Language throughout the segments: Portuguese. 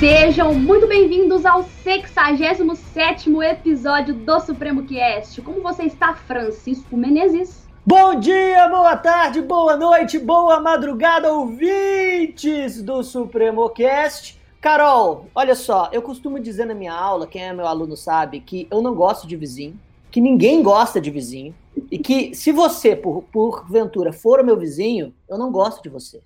Sejam muito bem-vindos ao 67º episódio do Supremo Cast. Como você está, Francisco Menezes? Bom dia, boa tarde, boa noite, boa madrugada, ouvintes do Supremo Cast. Carol, olha só, eu costumo dizer na minha aula, quem é meu aluno sabe, que eu não gosto de vizinho, que ninguém gosta de vizinho, e que se você, por, porventura, for o meu vizinho, eu não gosto de você.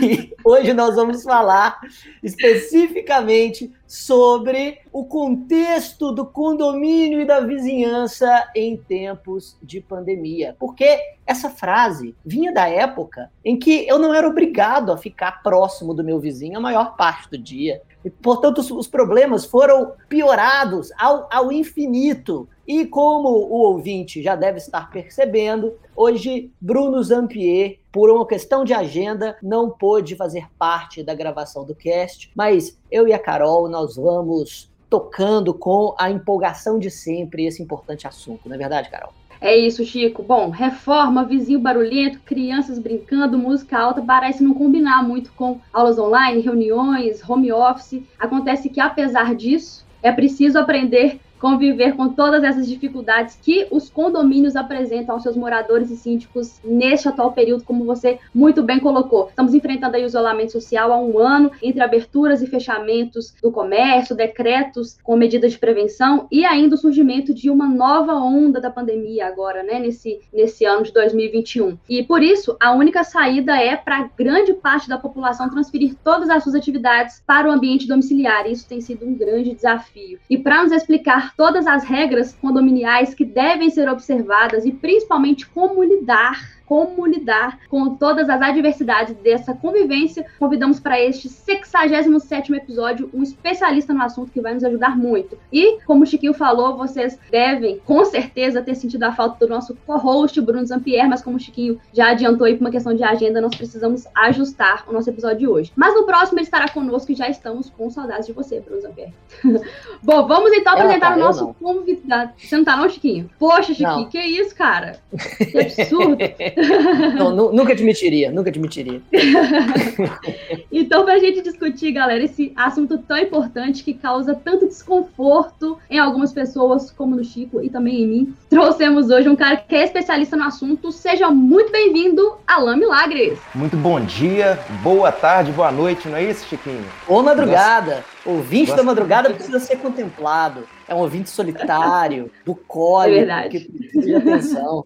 E hoje nós vamos falar especificamente sobre o contexto do condomínio e da vizinhança em tempos de pandemia. Porque essa frase vinha da época em que eu não era obrigado a ficar próximo do meu vizinho a maior parte do dia. Portanto, os, os problemas foram piorados ao, ao infinito. E como o ouvinte já deve estar percebendo, hoje Bruno Zampier, por uma questão de agenda, não pôde fazer parte da gravação do cast, mas eu e a Carol nós vamos tocando com a empolgação de sempre esse importante assunto, não é verdade, Carol? É isso, Chico. Bom, reforma, vizinho barulhento, crianças brincando, música alta, parece não combinar muito com aulas online, reuniões, home office. Acontece que, apesar disso, é preciso aprender conviver com todas essas dificuldades que os condomínios apresentam aos seus moradores e síndicos neste atual período, como você muito bem colocou. Estamos enfrentando aí o isolamento social há um ano, entre aberturas e fechamentos do comércio, decretos com medidas de prevenção e ainda o surgimento de uma nova onda da pandemia agora, né, nesse, nesse ano de 2021. E por isso, a única saída é para grande parte da população transferir todas as suas atividades para o ambiente domiciliar. Isso tem sido um grande desafio. E para nos explicar todas as regras condominiais que devem ser observadas e principalmente como lidar como lidar com todas as adversidades dessa convivência. Convidamos para este 67 episódio um especialista no assunto que vai nos ajudar muito. E, como o Chiquinho falou, vocês devem, com certeza, ter sentido a falta do nosso co-host, Bruno Zampier, mas como o Chiquinho já adiantou aí por uma questão de agenda, nós precisamos ajustar o nosso episódio de hoje. Mas no próximo ele estará conosco e já estamos com saudades de você, Bruno Zampier. Bom, vamos então apresentar tá, o nosso convidado. Você não tá não, Chiquinho? Poxa, Chiquinho, não. que isso, cara? Que absurdo. Não, nunca admitiria, nunca admitiria. então, para a gente discutir, galera, esse assunto tão importante que causa tanto desconforto em algumas pessoas, como no Chico e também em mim, trouxemos hoje um cara que é especialista no assunto. Seja muito bem-vindo, Alain Milagres. Muito bom dia, boa tarde, boa noite, não é isso, Chiquinho? Boa madrugada. Nossa. Ouvinte Gosto da madrugada precisa ser contemplado. É um ouvinte solitário, bucólico, é que precisa de atenção.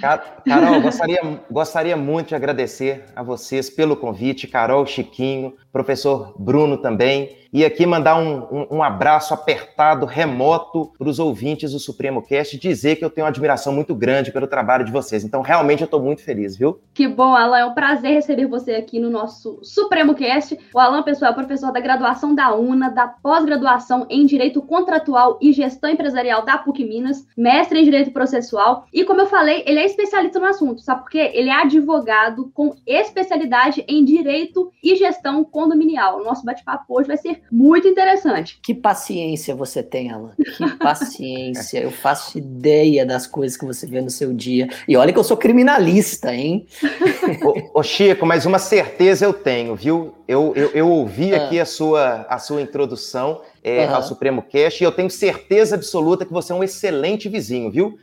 Carol, gostaria, gostaria muito de agradecer a vocês pelo convite, Carol, Chiquinho, professor Bruno também. E aqui mandar um, um, um abraço apertado, remoto, para os ouvintes do Supremo Cast, dizer que eu tenho uma admiração muito grande pelo trabalho de vocês. Então, realmente, eu estou muito feliz, viu? Que bom, Alan. É um prazer receber você aqui no nosso Supremo Cast. O Alan, pessoal, é professor da graduação da UNA, da pós-graduação em Direito Contratual e Gestão Empresarial da PUC Minas, mestre em Direito Processual. E, como eu falei, ele é especialista no assunto, sabe por quê? Ele é advogado com especialidade em Direito e Gestão Condominial. O nosso bate-papo hoje vai ser muito interessante. Que paciência você tem, Alan. Que paciência. eu faço ideia das coisas que você vê no seu dia. E olha que eu sou criminalista, hein? ô, ô, Chico, mas uma certeza eu tenho, viu? Eu, eu, eu ouvi ah. aqui a sua, a sua introdução é, uhum. ao Supremo Cash e eu tenho certeza absoluta que você é um excelente vizinho, viu?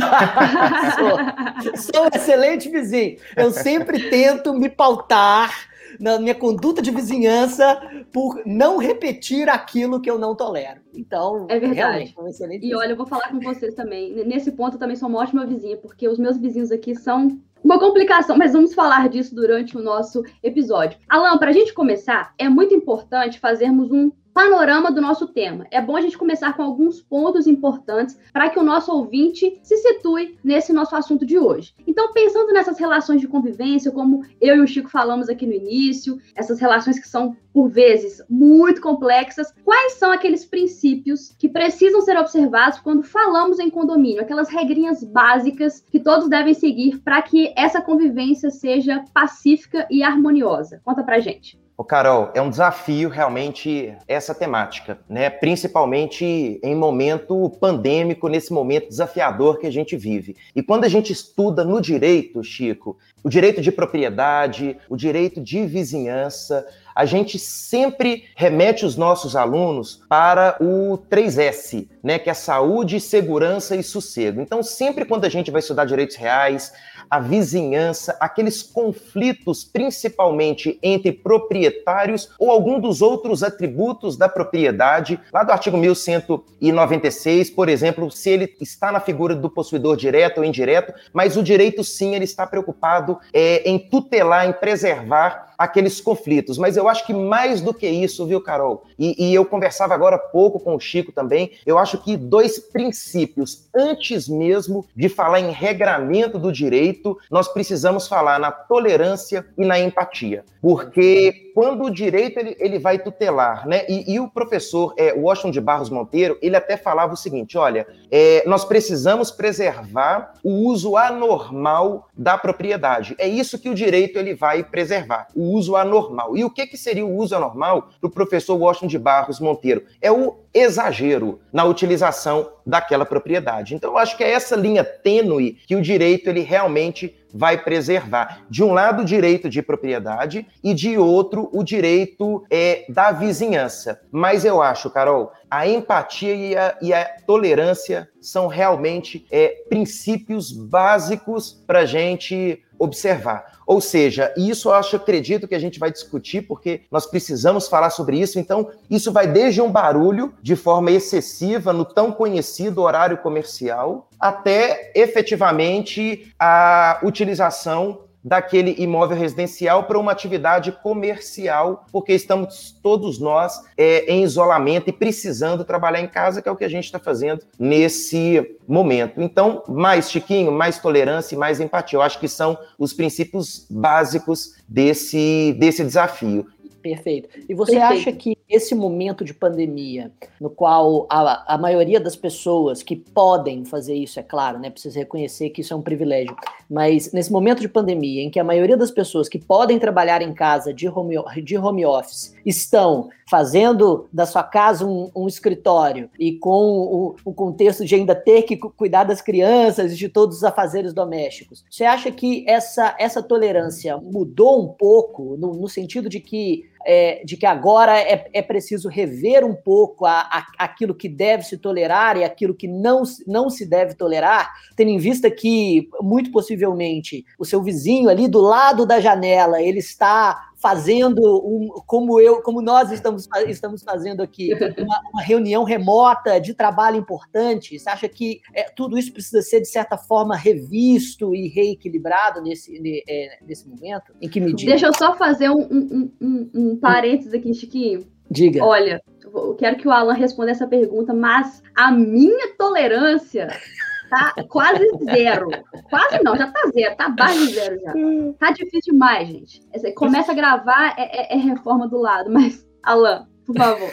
sou, sou um excelente vizinho. Eu sempre tento me pautar na minha conduta de vizinhança por não repetir aquilo que eu não tolero. Então, é verdade. Excelente e olha, eu vou falar com vocês também. Nesse ponto, eu também sou uma ótima vizinha, porque os meus vizinhos aqui são uma complicação, mas vamos falar disso durante o nosso episódio. Alan, para a gente começar, é muito importante fazermos um panorama do nosso tema. É bom a gente começar com alguns pontos importantes para que o nosso ouvinte se situe nesse nosso assunto de hoje. Então, pensando nessas relações de convivência, como eu e o Chico falamos aqui no início, essas relações que são, por vezes, muito complexas, quais são aqueles princípios que precisam ser observados quando falamos em condomínio? Aquelas regrinhas básicas que todos devem seguir para que essa convivência seja pacífica e harmoniosa. Conta pra gente. Ô Carol, é um desafio realmente essa temática, né? Principalmente em momento pandêmico, nesse momento desafiador que a gente vive. E quando a gente estuda no direito, Chico, o direito de propriedade, o direito de vizinhança, a gente sempre remete os nossos alunos para o 3S, né, que é saúde, segurança e sossego. Então, sempre quando a gente vai estudar direitos reais, a vizinhança, aqueles conflitos, principalmente entre proprietários ou algum dos outros atributos da propriedade, lá do artigo 1196, por exemplo, se ele está na figura do possuidor direto ou indireto, mas o direito sim, ele está preocupado é, em tutelar, em preservar aqueles conflitos. Mas eu acho que mais do que isso, viu, Carol? E, e, eu conversava agora pouco com o Chico também. Eu acho que dois princípios, antes mesmo de falar em regramento do direito, nós precisamos falar na tolerância e na empatia. Porque quando o direito ele, ele vai tutelar, né? E, e o professor é, Washington de Barros Monteiro, ele até falava o seguinte: olha, é, nós precisamos preservar o uso anormal da propriedade. É isso que o direito ele vai preservar, o uso anormal. E o que, que seria o uso anormal para o professor Washington de Barros Monteiro? É o exagero na utilização daquela propriedade. Então, eu acho que é essa linha tênue que o direito ele realmente vai preservar. De um lado, o direito de propriedade e de outro, o direito é, da vizinhança. Mas eu acho, Carol, a empatia e a, e a tolerância são realmente é, princípios básicos para a gente observar. Ou seja, isso eu acho, acredito que a gente vai discutir, porque nós precisamos falar sobre isso. Então, isso vai desde um barulho de forma excessiva no tão conhecido horário comercial, até efetivamente a utilização daquele imóvel residencial para uma atividade comercial, porque estamos todos nós é, em isolamento e precisando trabalhar em casa, que é o que a gente está fazendo nesse momento. Então, mais Chiquinho, mais tolerância e mais empatia. Eu acho que são os princípios básicos desse, desse desafio. Perfeito. E você Perfeito. acha que esse momento de pandemia, no qual a, a maioria das pessoas que podem fazer isso, é claro, né? Precisa reconhecer que isso é um privilégio, mas nesse momento de pandemia, em que a maioria das pessoas que podem trabalhar em casa de home, de home office estão fazendo da sua casa um, um escritório e com o, o, contexto de ainda ter que cuidar das crianças e de todos os afazeres domésticos, você acha que essa, essa tolerância mudou um pouco no, no sentido de que é, de que agora é, é preciso rever um pouco a, a, aquilo que deve se tolerar e aquilo que não, não se deve tolerar, tendo em vista que, muito possivelmente, o seu vizinho ali do lado da janela, ele está fazendo um, como eu, como nós estamos, estamos fazendo aqui, uma, uma reunião remota de trabalho importante. Você acha que é, tudo isso precisa ser de certa forma revisto e reequilibrado nesse, é, nesse momento? Em que medida? Deixa eu só fazer um, um, um, um parênteses aqui, Chiquinho. Diga. Olha, eu quero que o Alan responda essa pergunta, mas a minha tolerância tá quase zero. Quase não, já tá zero, tá abaixo de zero já. Tá difícil demais, gente. Começa a gravar, é, é, é reforma do lado, mas, Alan, por favor.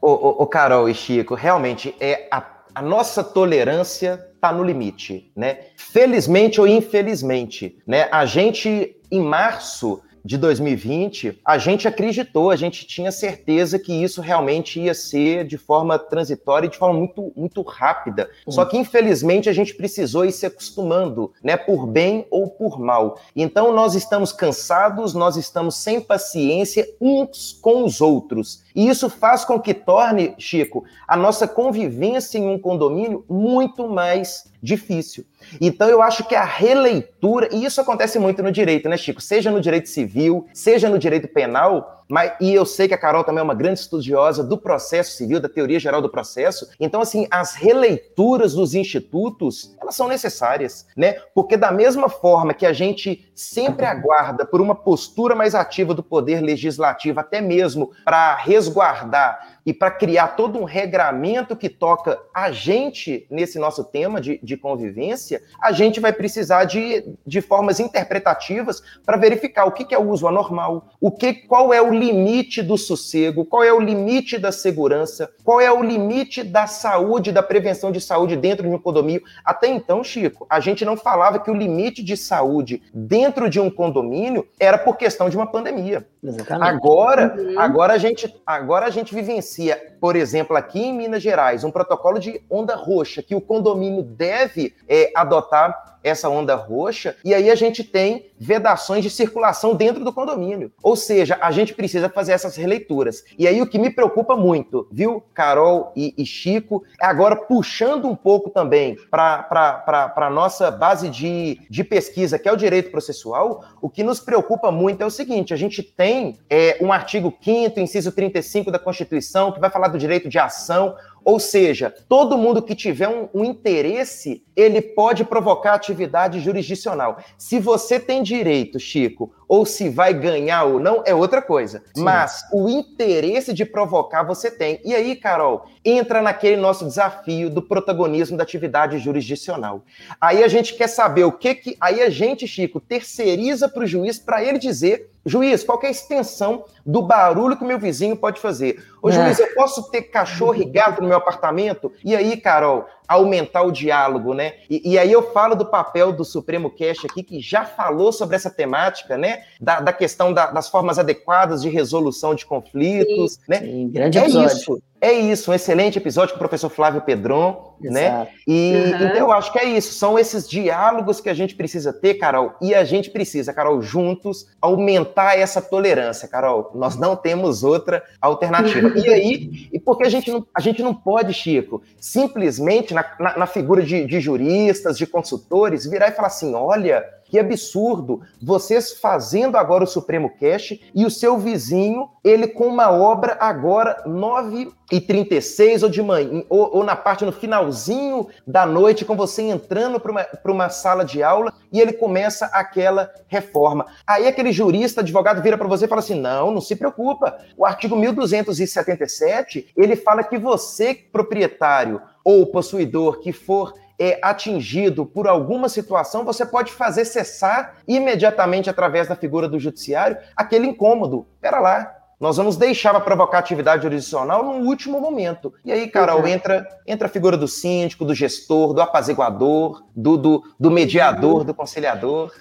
Ô, ô, ô, Carol e Chico, realmente é a, a nossa tolerância tá no limite, né? Felizmente ou infelizmente, né? A gente em março de 2020, a gente acreditou, a gente tinha certeza que isso realmente ia ser de forma transitória e de forma muito, muito rápida. Uhum. Só que, infelizmente, a gente precisou ir se acostumando, né, por bem ou por mal. Então, nós estamos cansados, nós estamos sem paciência uns com os outros. E isso faz com que torne, Chico, a nossa convivência em um condomínio muito mais difícil. Então eu acho que a releitura, e isso acontece muito no direito, né, Chico? Seja no direito civil, seja no direito penal, mas, e eu sei que a Carol também é uma grande estudiosa do processo civil, da teoria geral do processo. Então, assim, as releituras dos institutos, elas são necessárias, né? Porque da mesma forma que a gente sempre aguarda por uma postura mais ativa do poder legislativo, até mesmo para resguardar e para criar todo um regramento que toca a gente nesse nosso tema de, de convivência, a gente vai precisar de, de formas interpretativas para verificar o que, que é o uso anormal, o que, qual é o limite do sossego, qual é o limite da segurança, qual é o limite da saúde, da prevenção de saúde dentro de um condomínio. Até então, Chico, a gente não falava que o limite de saúde dentro de um condomínio era por questão de uma pandemia. Exatamente. Agora, uhum. agora a gente, agora a gente vivencia por exemplo, aqui em Minas Gerais, um protocolo de onda roxa que o condomínio deve é, adotar essa onda roxa, e aí a gente tem vedações de circulação dentro do condomínio. Ou seja, a gente precisa fazer essas releituras. E aí o que me preocupa muito, viu, Carol e, e Chico, é agora puxando um pouco também para a nossa base de, de pesquisa, que é o direito processual, o que nos preocupa muito é o seguinte: a gente tem é, um artigo 5, inciso 35 da Constituição, que vai falar do direito de ação. Ou seja, todo mundo que tiver um, um, interesse, ele pode provocar atividade jurisdicional. Se você tem direito, Chico, ou se vai ganhar ou não, é outra coisa. Sim. Mas o interesse de provocar você tem. E aí, Carol, entra naquele nosso desafio do protagonismo da atividade jurisdicional. Aí a gente quer saber o que que. Aí a gente, Chico, terceiriza para o juiz para ele dizer Juiz, qual é a extensão do barulho que o meu vizinho pode fazer? Ô, é. juiz, eu posso ter cachorro e gato no meu apartamento? E aí, Carol, aumentar o diálogo, né? E, e, aí eu falo do papel do Supremo Cash aqui, que já falou sobre essa temática, né? Da, da questão da, das formas adequadas de resolução de conflitos, sim, né? Sim, grande é episódio. Isso. É isso, um excelente episódio com o professor Flávio Pedron, né? Exato. né? E uhum. então eu acho que é isso, são esses diálogos que a gente precisa ter, Carol, e a gente precisa, Carol, juntos aumentar essa tolerância, Carol. Nós não temos outra alternativa. e aí, e porque a gente não, a gente não pode, Chico, simplesmente na, na, na figura de, de juristas, de consultores, virar e falar assim: olha, que absurdo! Vocês fazendo agora o Supremo Cash e o seu vizinho, ele com uma obra agora 9 e 36 ou de manhã, ou, ou, na parte no finalzinho da noite, com você entrando para uma, uma sala de aula e ele começa aquela reforma. Aí aquele jurista, advogado, vira para você e fala assim: não, não se preocupa. O artigo 1277 ele fala que você, proprietário ou possuidor que for é atingido por alguma situação, você pode fazer cessar imediatamente através da figura do judiciário aquele incômodo. Pera lá, nós vamos deixar para provocar atividade jurisdicional no último momento. E aí, Carol, uhum. entra, entra a figura do síndico, do gestor, do apaziguador, do, do, do mediador, do conciliador.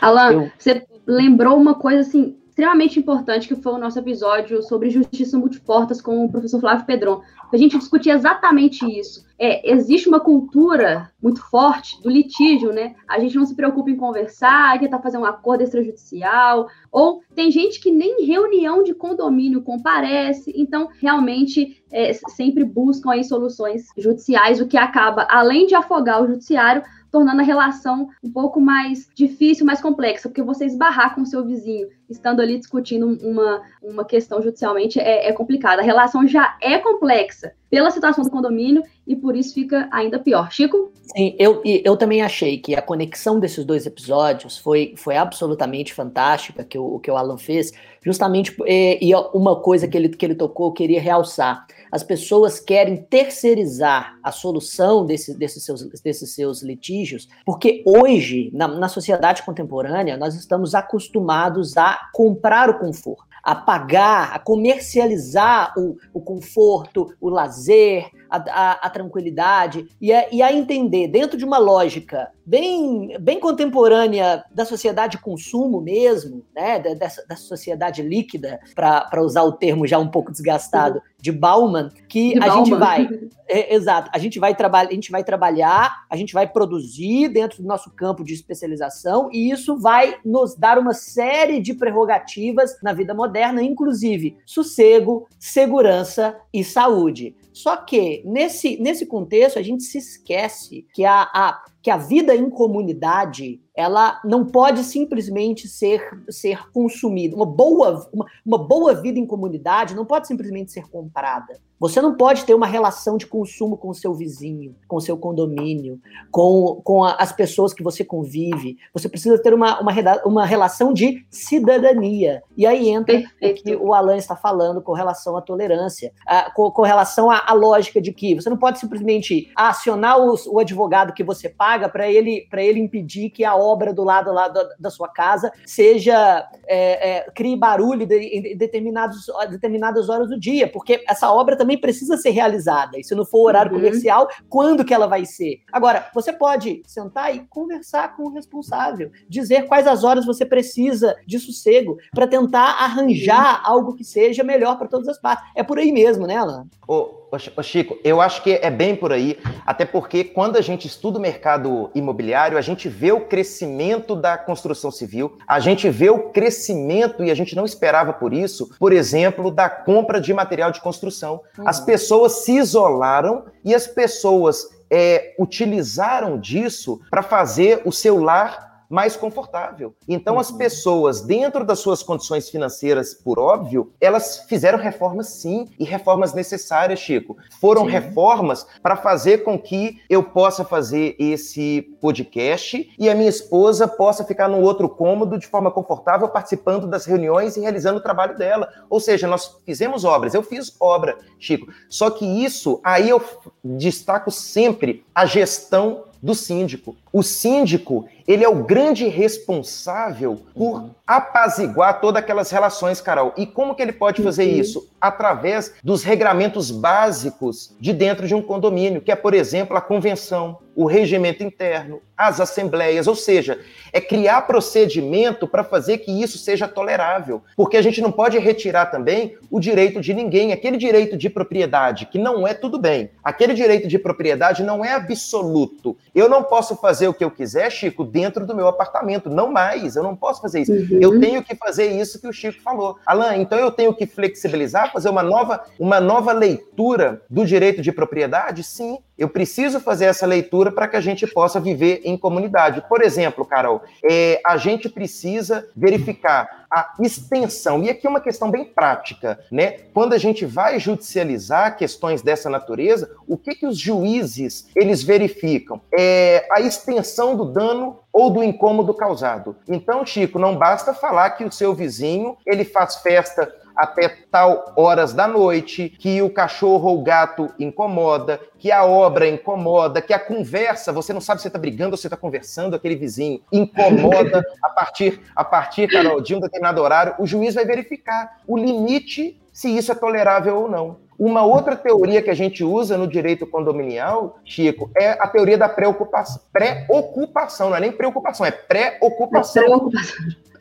Alan, Eu... você lembrou uma coisa assim extremamente importante, que foi o nosso episódio sobre justiça multiportas com o professor Flávio Pedron. A gente discutir exatamente isso. É, existe uma cultura muito forte do litígio, né? A gente não se preocupa em conversar, tentar fazer um acordo extrajudicial, ou tem gente que nem reunião de condomínio comparece, então realmente é, sempre buscam aí soluções judiciais, o que acaba, além de afogar o judiciário, tornando a relação um pouco mais difícil, mais complexa, porque você esbarrar com o seu vizinho, estando ali discutindo uma, uma questão judicialmente, é, é complicado. A relação já é complexa pela situação do condomínio e por isso fica ainda pior. Chico? Sim, eu, eu também achei que a conexão desses dois episódios foi, foi absolutamente fantástica, que o, que o Alan fez, justamente, e, e uma coisa que ele, que ele tocou, eu queria realçar. As pessoas querem terceirizar a solução desse, desses, seus, desses seus litígios, porque hoje, na, na sociedade contemporânea, nós estamos acostumados a comprar o conforto a pagar, a comercializar o, o conforto, o lazer, a, a, a tranquilidade e a, e a, entender, dentro de uma lógica bem, bem contemporânea da sociedade de consumo mesmo, né, dessa, da sociedade líquida, para usar o termo já um pouco desgastado, de Bauman, que de a Bauman. gente vai. É, exato, a gente vai, trabalhar, a gente vai trabalhar, a gente vai produzir dentro do nosso campo de especialização, e isso vai nos dar uma série de prerrogativas na vida moderna, inclusive sossego, segurança e saúde. Só que nesse, nesse contexto a gente se esquece que a, a, que a vida em comunidade ela não pode simplesmente ser, ser consumida. Uma boa, uma, uma boa vida em comunidade não pode simplesmente ser comprada. Você não pode ter uma relação de consumo com o seu vizinho, com o seu condomínio, com, com a, as pessoas que você convive. Você precisa ter uma, uma, uma relação de cidadania. E aí entra Perfeito. o que o Alan está falando com relação à tolerância, com, com, relação à, à, lógica de que você não pode simplesmente acionar o, o advogado que você paga paga para ele, ele impedir que a obra do lado lá da, da sua casa seja é, é, crie barulho de, em determinados, determinadas horas do dia, porque essa obra também precisa ser realizada. E se não for horário uhum. comercial, quando que ela vai ser? Agora, você pode sentar e conversar com o responsável, dizer quais as horas você precisa de sossego para tentar arranjar uhum. algo que seja melhor para todas as partes. É por aí mesmo, né, Alan? Ô, ô, Chico, eu acho que é bem por aí, até porque quando a gente estuda o mercado imobiliário, a gente vê o crescimento da construção civil, a gente vê o crescimento, e a gente não esperava por isso, por exemplo, da compra de material de construção. Uhum. As pessoas se isolaram e as pessoas é, utilizaram disso para fazer o seu lar mais confortável. Então, uhum. as pessoas, dentro das suas condições financeiras, por óbvio, elas fizeram reformas sim, e reformas necessárias, Chico. Foram sim. reformas para fazer com que eu possa fazer esse podcast e a minha esposa possa ficar no outro cômodo de forma confortável, participando das reuniões e realizando o trabalho dela. Ou seja, nós fizemos obras, eu fiz obra, Chico. Só que isso, aí eu destaco sempre a gestão do síndico. O síndico, ele é o grande responsável por uhum. apaziguar todas aquelas relações, Carol. E como que ele pode fazer uhum. isso? Através dos regramentos básicos de dentro de um condomínio, que é, por exemplo, a convenção, o regimento interno, as assembleias, ou seja, é criar procedimento para fazer que isso seja tolerável, porque a gente não pode retirar também o direito de ninguém, aquele direito de propriedade, que não é tudo bem. Aquele direito de propriedade não é absoluto. Eu não posso fazer o que eu quiser, Chico, dentro do meu apartamento. Não mais, eu não posso fazer isso. Uhum. Eu tenho que fazer isso que o Chico falou. Alan, então eu tenho que flexibilizar, fazer uma nova, uma nova leitura do direito de propriedade? Sim, eu preciso fazer essa leitura para que a gente possa viver em comunidade. Por exemplo, Carol, é, a gente precisa verificar a extensão. E aqui é uma questão bem prática, né? Quando a gente vai judicializar questões dessa natureza, o que, que os juízes eles verificam? É a extensão do dano ou do incômodo causado. Então, Chico, não basta falar que o seu vizinho ele faz festa até tal horas da noite, que o cachorro ou o gato incomoda, que a obra incomoda, que a conversa, você não sabe se está brigando ou se está conversando, aquele vizinho incomoda a partir, a partir, Carol, de um determinado horário, o juiz vai verificar o limite se isso é tolerável ou não. Uma outra teoria que a gente usa no direito condominial, Chico, é a teoria da preocupação. Pré-ocupação, não é nem preocupação, é pré-ocupação.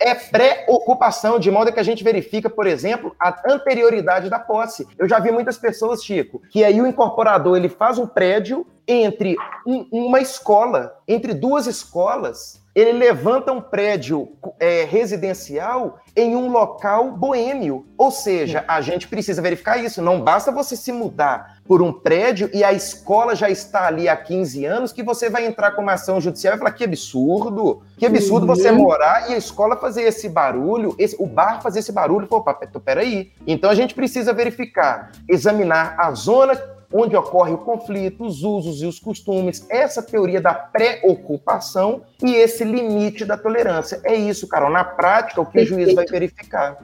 É pré-ocupação, de modo que a gente verifica, por exemplo, a anterioridade da posse. Eu já vi muitas pessoas, Chico, que aí o incorporador ele faz um prédio entre um, uma escola, entre duas escolas, ele levanta um prédio é, residencial em um local boêmio. Ou seja, a gente precisa verificar isso. Não basta você se mudar por um prédio e a escola já está ali há 15 anos que você vai entrar com uma ação judicial e falar que absurdo, que absurdo uhum. você morar e a escola fazer esse barulho, esse, o bar fazer esse barulho. Pô, peraí. Então a gente precisa verificar, examinar a zona onde ocorre o conflito, os usos e os costumes, essa teoria da preocupação e esse limite da tolerância. É isso, Carol. Na prática, o que Perfeito. o juiz vai verificar.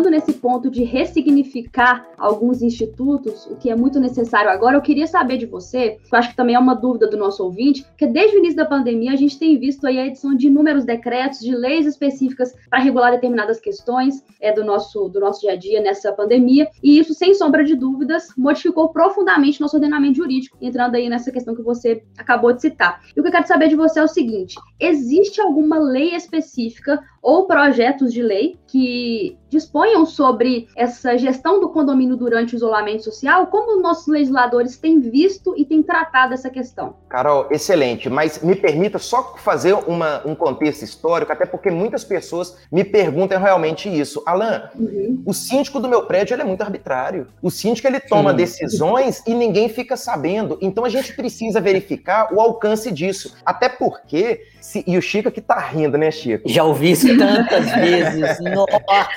Tocando nesse ponto de ressignificar alguns institutos, o que é muito necessário agora, eu queria saber de você, eu acho que também é uma dúvida do nosso ouvinte, que desde o início da pandemia a gente tem visto aí a edição de inúmeros decretos, de leis específicas para regular determinadas questões é, do, nosso, do nosso dia a dia nessa pandemia, e isso, sem sombra de dúvidas, modificou profundamente nosso ordenamento jurídico, entrando aí nessa questão que você acabou de citar. E o que eu quero saber de você é o seguinte: existe alguma lei específica ou projetos de lei que disponham sobre essa gestão do condomínio durante o isolamento social, como nossos legisladores têm visto e têm tratado essa questão? Carol, excelente, mas me permita só fazer uma, um contexto histórico, até porque muitas pessoas me perguntam realmente isso. Alan, uhum. o síndico do meu prédio é muito arbitrário. O síndico ele toma Sim. decisões e ninguém fica sabendo. Então a gente precisa verificar o alcance disso. Até porque, se, e o Chico que tá rindo, né, Chico? Já ouvi isso tantas vezes. Nossa,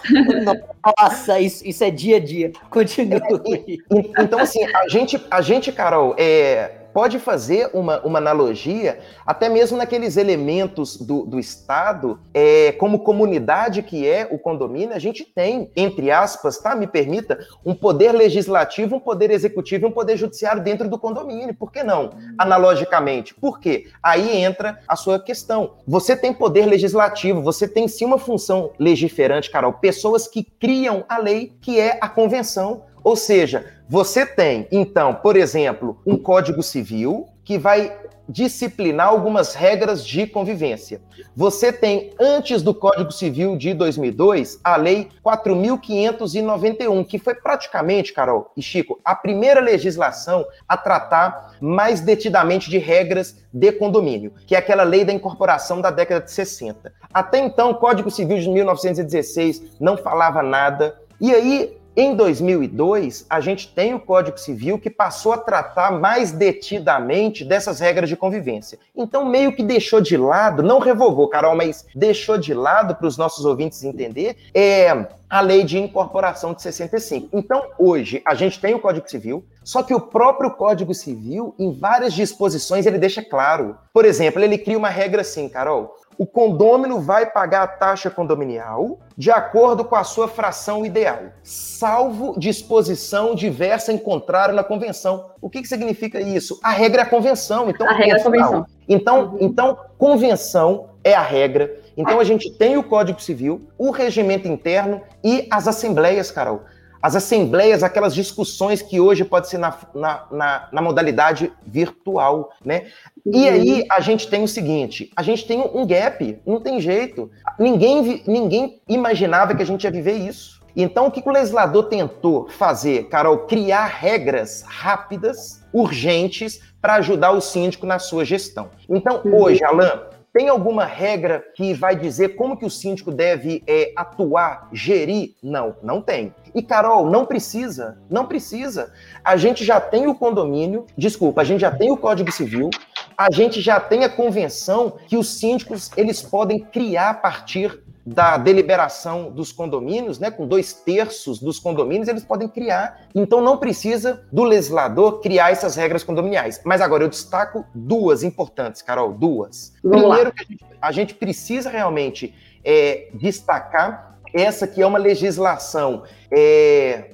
nossa isso, isso é dia a dia. Continue. É, então, assim, a gente, a gente Carol, é, pode fazer uma, uma analogia até mesmo naqueles elementos do, do Estado, é, como comunidade que é o condomínio, a gente tem, entre aspas, tá? Me permita, um poder legislativo, um poder executivo e um poder judiciário dentro do condomínio. Por que não? Analogicamente. Por quê? Aí entra a sua questão. Você tem poder legislativo, você tem sim uma função legiferante, Carol, pessoas que criam a lei, que é a convenção. Ou seja, você tem, então, por exemplo, um Código Civil que vai disciplinar algumas regras de convivência. Você tem, antes do Código Civil de 2002, a Lei 4.591, que foi praticamente, Carol e Chico, a primeira legislação a tratar mais detidamente de regras de condomínio, que é aquela lei da incorporação da década de 60. Até então, o Código Civil de 1916 não falava nada. E aí, em 2002, a gente tem o Código Civil que passou a tratar mais detidamente dessas regras de convivência. Então, meio que deixou de lado, não revogou, Carol, mas deixou de lado para os nossos ouvintes entender, é a lei de incorporação de 65. Então, hoje, a gente tem o Código Civil, só que o próprio Código Civil, em várias disposições, ele deixa claro. Por exemplo, ele cria uma regra assim, Carol o condômino vai pagar a taxa condominial de acordo com a sua fração ideal, salvo disposição diversa encontrada na convenção. O que, que significa isso? A regra é a convenção. Então, a regra é a convenção. Então, uhum. então, convenção é a regra. Então, a gente tem o Código Civil, o regimento interno e as assembleias, Carol as assembleias, aquelas discussões que hoje pode ser na, na, na, na modalidade virtual, né? E uhum. aí a gente tem o seguinte, a gente tem um gap, não tem jeito. Ninguém, ninguém imaginava que a gente ia viver isso. Então, o que o legislador tentou fazer, Carol? Criar regras rápidas, urgentes, para ajudar o síndico na sua gestão. Então, uhum. hoje, Alain, tem alguma regra que vai dizer como que o síndico deve é, atuar, gerir? Não, não tem. E Carol, não precisa, não precisa. A gente já tem o condomínio, desculpa, a gente já tem o Código Civil, a gente já tem a convenção que os síndicos eles podem criar a partir da deliberação dos condomínios, né, com dois terços dos condomínios, eles podem criar. Então não precisa do legislador criar essas regras condominiais. Mas agora eu destaco duas importantes, Carol, duas. Vamos Primeiro, que a gente, a gente, precisa realmente é, destacar essa que é uma legislação é,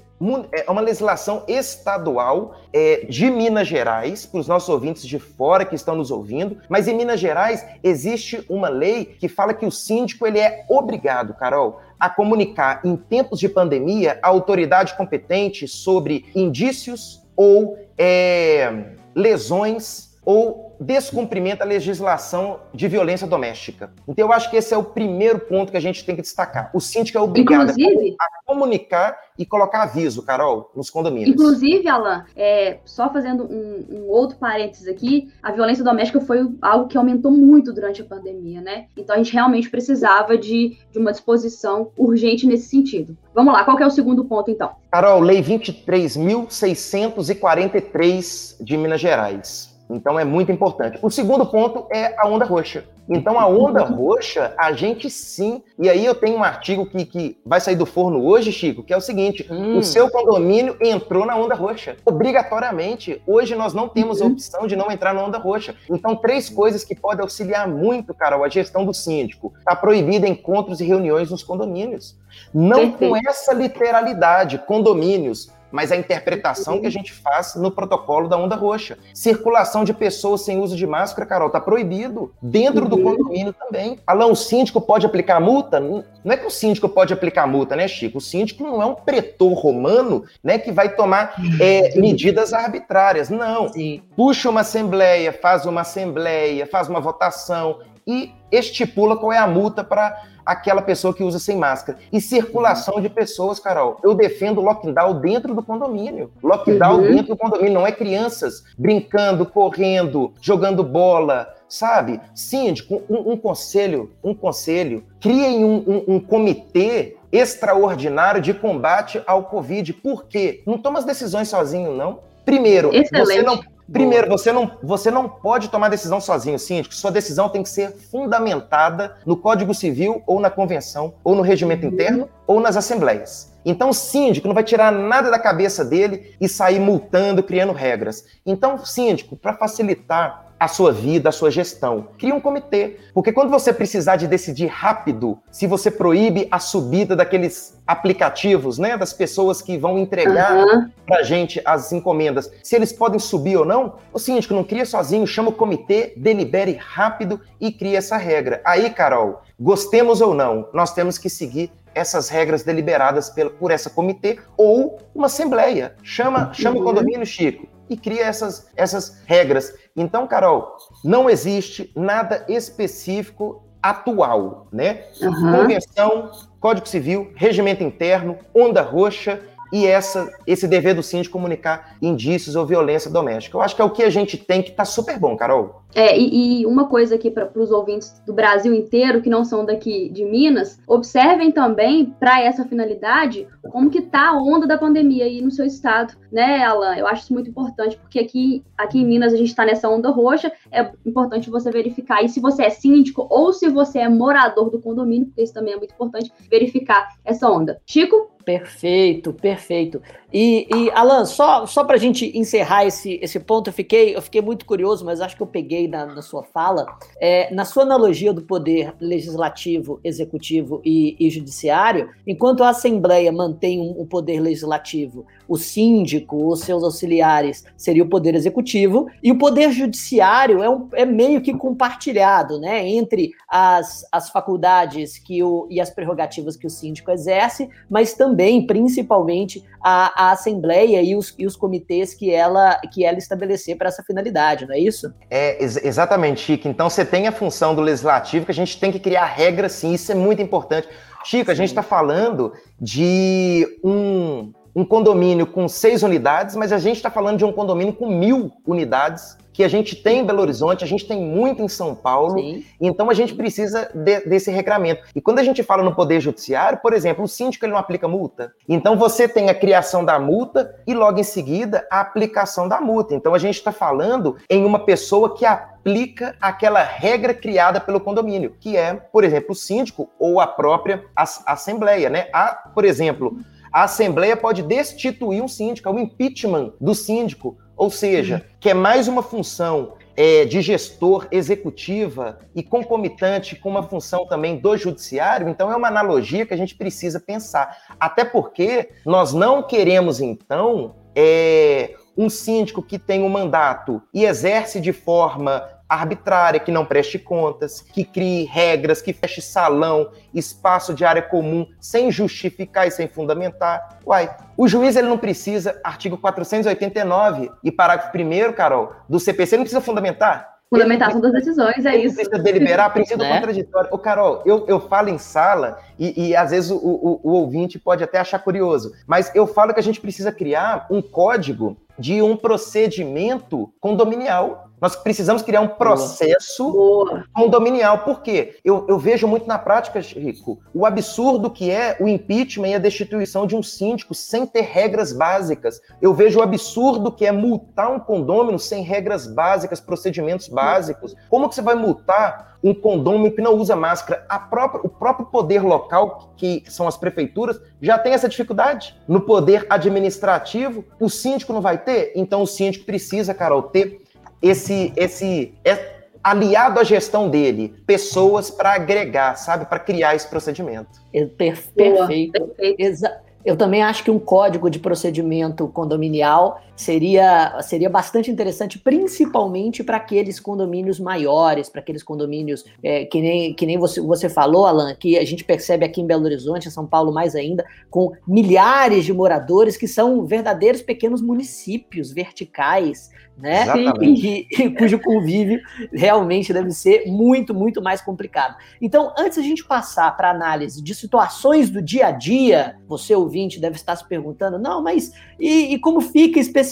é uma legislação estadual é, de Minas Gerais, para os nossos ouvintes de fora que estão nos ouvindo, mas em Minas Gerais existe uma lei que fala que o síndico ele é obrigado, Carol, a comunicar em tempos de pandemia a autoridade competente sobre indícios ou é, lesões ou descumprimento da legislação de violência doméstica. Então, eu acho que esse é o primeiro ponto que a gente tem que destacar. O síndico é obrigado Inclusive, a comunicar e colocar aviso, Carol, nos condomínios. Inclusive, Alan, é, só fazendo um, um, outro parênteses aqui, a violência doméstica foi algo que aumentou muito durante a pandemia, né? Então, a gente realmente precisava de, de uma disposição urgente nesse sentido. Vamos lá, qual é o segundo ponto, então? Carol, Lei 23.643 de Minas Gerais então é muito importante. O segundo ponto é a onda roxa. Então a onda roxa, a gente sim. E aí eu tenho um artigo que, que vai sair do forno hoje, Chico, que é o seguinte: hum. o seu condomínio entrou na onda roxa. Obrigatoriamente. Hoje nós não temos a uhum. opção de não entrar na onda roxa. Então, três coisas que podem auxiliar muito, Carol, a gestão do síndico. Está proibida encontros e reuniões nos condomínios. Não Perfeito. com essa literalidade, condomínios mas a interpretação que a gente faz no protocolo da onda roxa. Circulação de pessoas sem uso de máscara, Carol, está proibido. Dentro do uhum. condomínio também. Alã, o síndico pode aplicar multa? Não é que o síndico pode aplicar multa, né, Chico? O síndico não é um pretor romano, né, que vai tomar é, medidas arbitrárias. Não. Sim. Puxa uma assembleia, faz uma assembleia, faz uma votação e estipula qual é a multa para aquela pessoa que usa sem máscara. E circulação de pessoas, Carol. Eu defendo lockdown dentro do condomínio. Lockdown uhum. dentro do condomínio. Não é crianças brincando, correndo, jogando bola, sabe? Síndico, um, um conselho, um conselho. Criem um, um, um comitê extraordinário de combate ao Covid. Por quê? Não toma as decisões sozinho, não. Primeiro, Excelente. você não Primeiro, você não, você não pode tomar decisão sozinho, síndico. Sua decisão tem que ser fundamentada no Código Civil ou na Convenção, ou no regimento interno, ou nas assembleias. Então o síndico não vai tirar nada da cabeça dele e sair multando, criando regras. Então, síndico, para facilitar a sua vida, a sua gestão. Cria um comitê. Porque quando você precisar de decidir rápido, se você proíbe a subida daqueles aplicativos, né, das pessoas que vão entregar uhum. para a gente as encomendas, se eles podem subir ou não, o síndico não cria sozinho, chama o comitê, delibere rápido e cria essa regra. Aí, Carol, gostemos ou não, nós temos que seguir essas regras deliberadas por essa comitê ou uma assembleia. Chama, chama o uhum. condomínio, Chico e cria essas, essas regras. Então, Carol, não existe nada específico atual, né? Uhum. Convenção, Código Civil, Regimento Interno, Onda Roxa e essa, esse dever do síndico comunicar indícios ou violência doméstica. Eu acho que é o que a gente tem que tá super bom, Carol. É, e, e uma coisa aqui para os ouvintes do Brasil inteiro que não são daqui de Minas, observem também para essa finalidade como que tá a onda da pandemia aí no seu estado, né, Alan? Eu acho isso muito importante porque aqui, aqui em Minas a gente está nessa onda roxa, é importante você verificar aí se você é síndico ou se você é morador do condomínio, porque isso também é muito importante verificar essa onda. Chico? Perfeito, perfeito. E, e Alan, só, só para a gente encerrar esse, esse ponto, eu fiquei, eu fiquei muito curioso, mas acho que eu peguei na, na sua fala. É, na sua analogia do poder legislativo, executivo e, e judiciário, enquanto a Assembleia mantém um, um, poder legislativo, o síndico, os seus auxiliares, seria o poder executivo, e o poder judiciário é, um, é meio que compartilhado né, entre as, as faculdades que o, e as prerrogativas que o síndico exerce, mas também, principalmente, a, a Assembleia e os, e os comitês que ela, que ela estabelecer para essa finalidade, não é isso? É, ex exatamente, Chico. Então você tem a função do legislativo que a gente tem que criar regras, sim, isso é muito importante. Chico, sim. a gente está falando de um, um condomínio com seis unidades, mas a gente está falando de um condomínio com mil unidades que a gente tem em Belo Horizonte, a gente tem muito em São Paulo, Sim. então a gente precisa de, desse regramento. E quando a gente fala no Poder Judiciário, por exemplo, o síndico ele não aplica multa. Então você tem a criação da multa e logo em seguida a aplicação da multa. Então a gente está falando em uma pessoa que aplica aquela regra criada pelo condomínio, que é, por exemplo, o síndico ou a própria assembleia, né? A, por exemplo, a Assembleia pode destituir um síndico, é o impeachment do síndico. Ou seja, que é mais uma função é, de gestor executiva e concomitante com uma função também do judiciário, então é uma analogia que a gente precisa pensar. Até porque nós não queremos, então, é, um síndico que tem um mandato e exerce de forma arbitrária, que não preste contas, que crie regras, que feche salão, espaço de área comum, sem justificar e sem fundamentar. Uai, o juiz ele não precisa, artigo 489 e parágrafo 1 Carol, do CPC, não precisa fundamentar. Fundamentação das decisões, é isso. Precisa deliberar, princípio né? contraditório. Ô, Carol, eu, eu falo em sala e, e às vezes o, o, o ouvinte pode até achar curioso, mas eu falo que a gente precisa criar um código de um procedimento condominial. Nós precisamos criar um processo Boa. condominial. Por quê? Eu, eu, vejo muito na prática, Rico, o absurdo que é o impeachment e a destituição de um síndico sem ter regras básicas. Eu vejo o absurdo que é multar um condômino sem regras básicas, procedimentos básicos. Como que você vai multar um condômino que não usa máscara? A própria, o próprio poder local, que são as prefeituras, já tem essa dificuldade. No poder administrativo, o síndico não vai ter? Então o síndico precisa, Carol, ter esse, esse é, aliado à gestão dele, pessoas para agregar, sabe, para criar esse procedimento. É, perfeito. perfeito. Eu também acho que um código de procedimento condominial seria, seria bastante interessante, principalmente para aqueles condomínios maiores, para aqueles condomínios é, que nem, que nem você, você falou, Alan, que a gente percebe aqui em Belo Horizonte, em São Paulo mais ainda, com milhares de moradores que são verdadeiros pequenos municípios verticais, né? E, e, cujo convívio realmente deve ser muito, muito mais complicado. Então, antes a gente passar para análise de situações do dia a dia, você ouvinte deve estar se perguntando, não, mas e, e como fica especificamente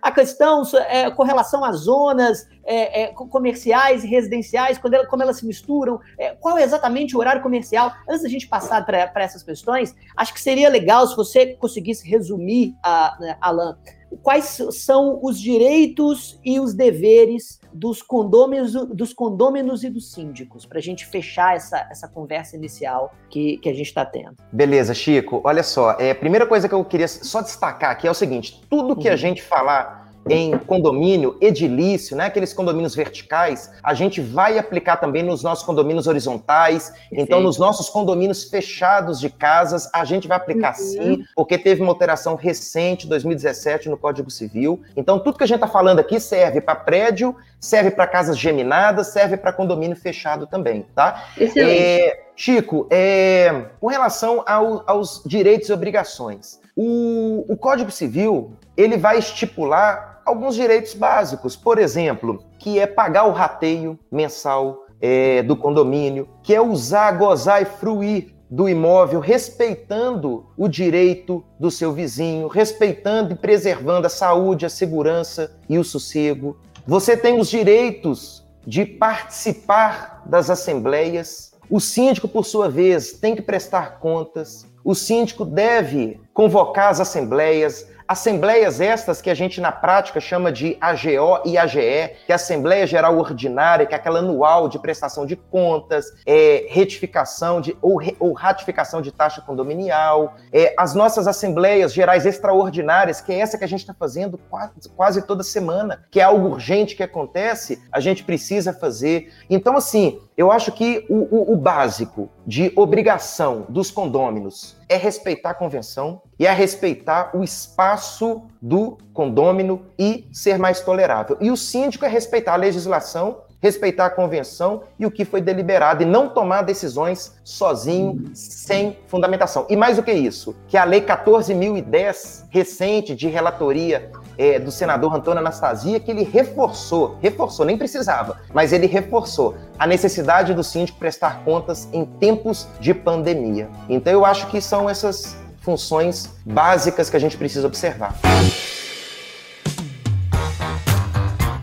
a questão é, com relação às zonas é, é, comerciais e residenciais, quando ela, como elas se misturam, é, qual é exatamente o horário comercial? Antes da gente passar para essas questões, acho que seria legal se você conseguisse resumir, a, né, Alan, quais são os direitos e os deveres dos condôminos, dos condôminos e dos síndicos, para a gente fechar essa, essa conversa inicial que, que a gente está tendo. Beleza, Chico. Olha só, é, primeira coisa que eu queria só destacar aqui é o seguinte: tudo que a uhum. gente falar em condomínio edilício, né, aqueles condomínios verticais, a gente vai aplicar também nos nossos condomínios horizontais. Perfeito. Então, nos nossos condomínios fechados de casas, a gente vai aplicar uhum. sim, porque teve uma alteração recente, 2017, no Código Civil. Então, tudo que a gente está falando aqui serve para prédio, serve para casas geminadas, serve para condomínio fechado também, tá? Excelente. É, Chico, é, com relação ao, aos direitos e obrigações, o, o Código Civil ele vai estipular alguns direitos básicos, por exemplo, que é pagar o rateio mensal é, do condomínio, que é usar, gozar e fruir do imóvel, respeitando o direito do seu vizinho, respeitando e preservando a saúde, a segurança e o sossego. Você tem os direitos de participar das assembleias. O síndico, por sua vez, tem que prestar contas. O síndico deve convocar as assembleias, Assembleias estas que a gente na prática chama de AGO e AGE, que é a Assembleia Geral Ordinária, que é aquela anual de prestação de contas, é, retificação de, ou, ou ratificação de taxa condominial, é, as nossas Assembleias Gerais Extraordinárias, que é essa que a gente está fazendo quase, quase toda semana, que é algo urgente que acontece, a gente precisa fazer. Então, assim, eu acho que o, o, o, básico de obrigação dos condôminos é respeitar a convenção e é respeitar o espaço do condômino e ser mais tolerável. E o síndico é respeitar a legislação, respeitar a convenção e o que foi deliberado e não tomar decisões sozinho, sem fundamentação. E mais do que isso, que a lei 14.010, recente de relatoria é, do senador Antônio Anastasia que ele reforçou, reforçou, nem precisava, mas ele reforçou a necessidade do síndico prestar contas em tempos de pandemia. Então eu acho que são essas funções básicas que a gente precisa observar.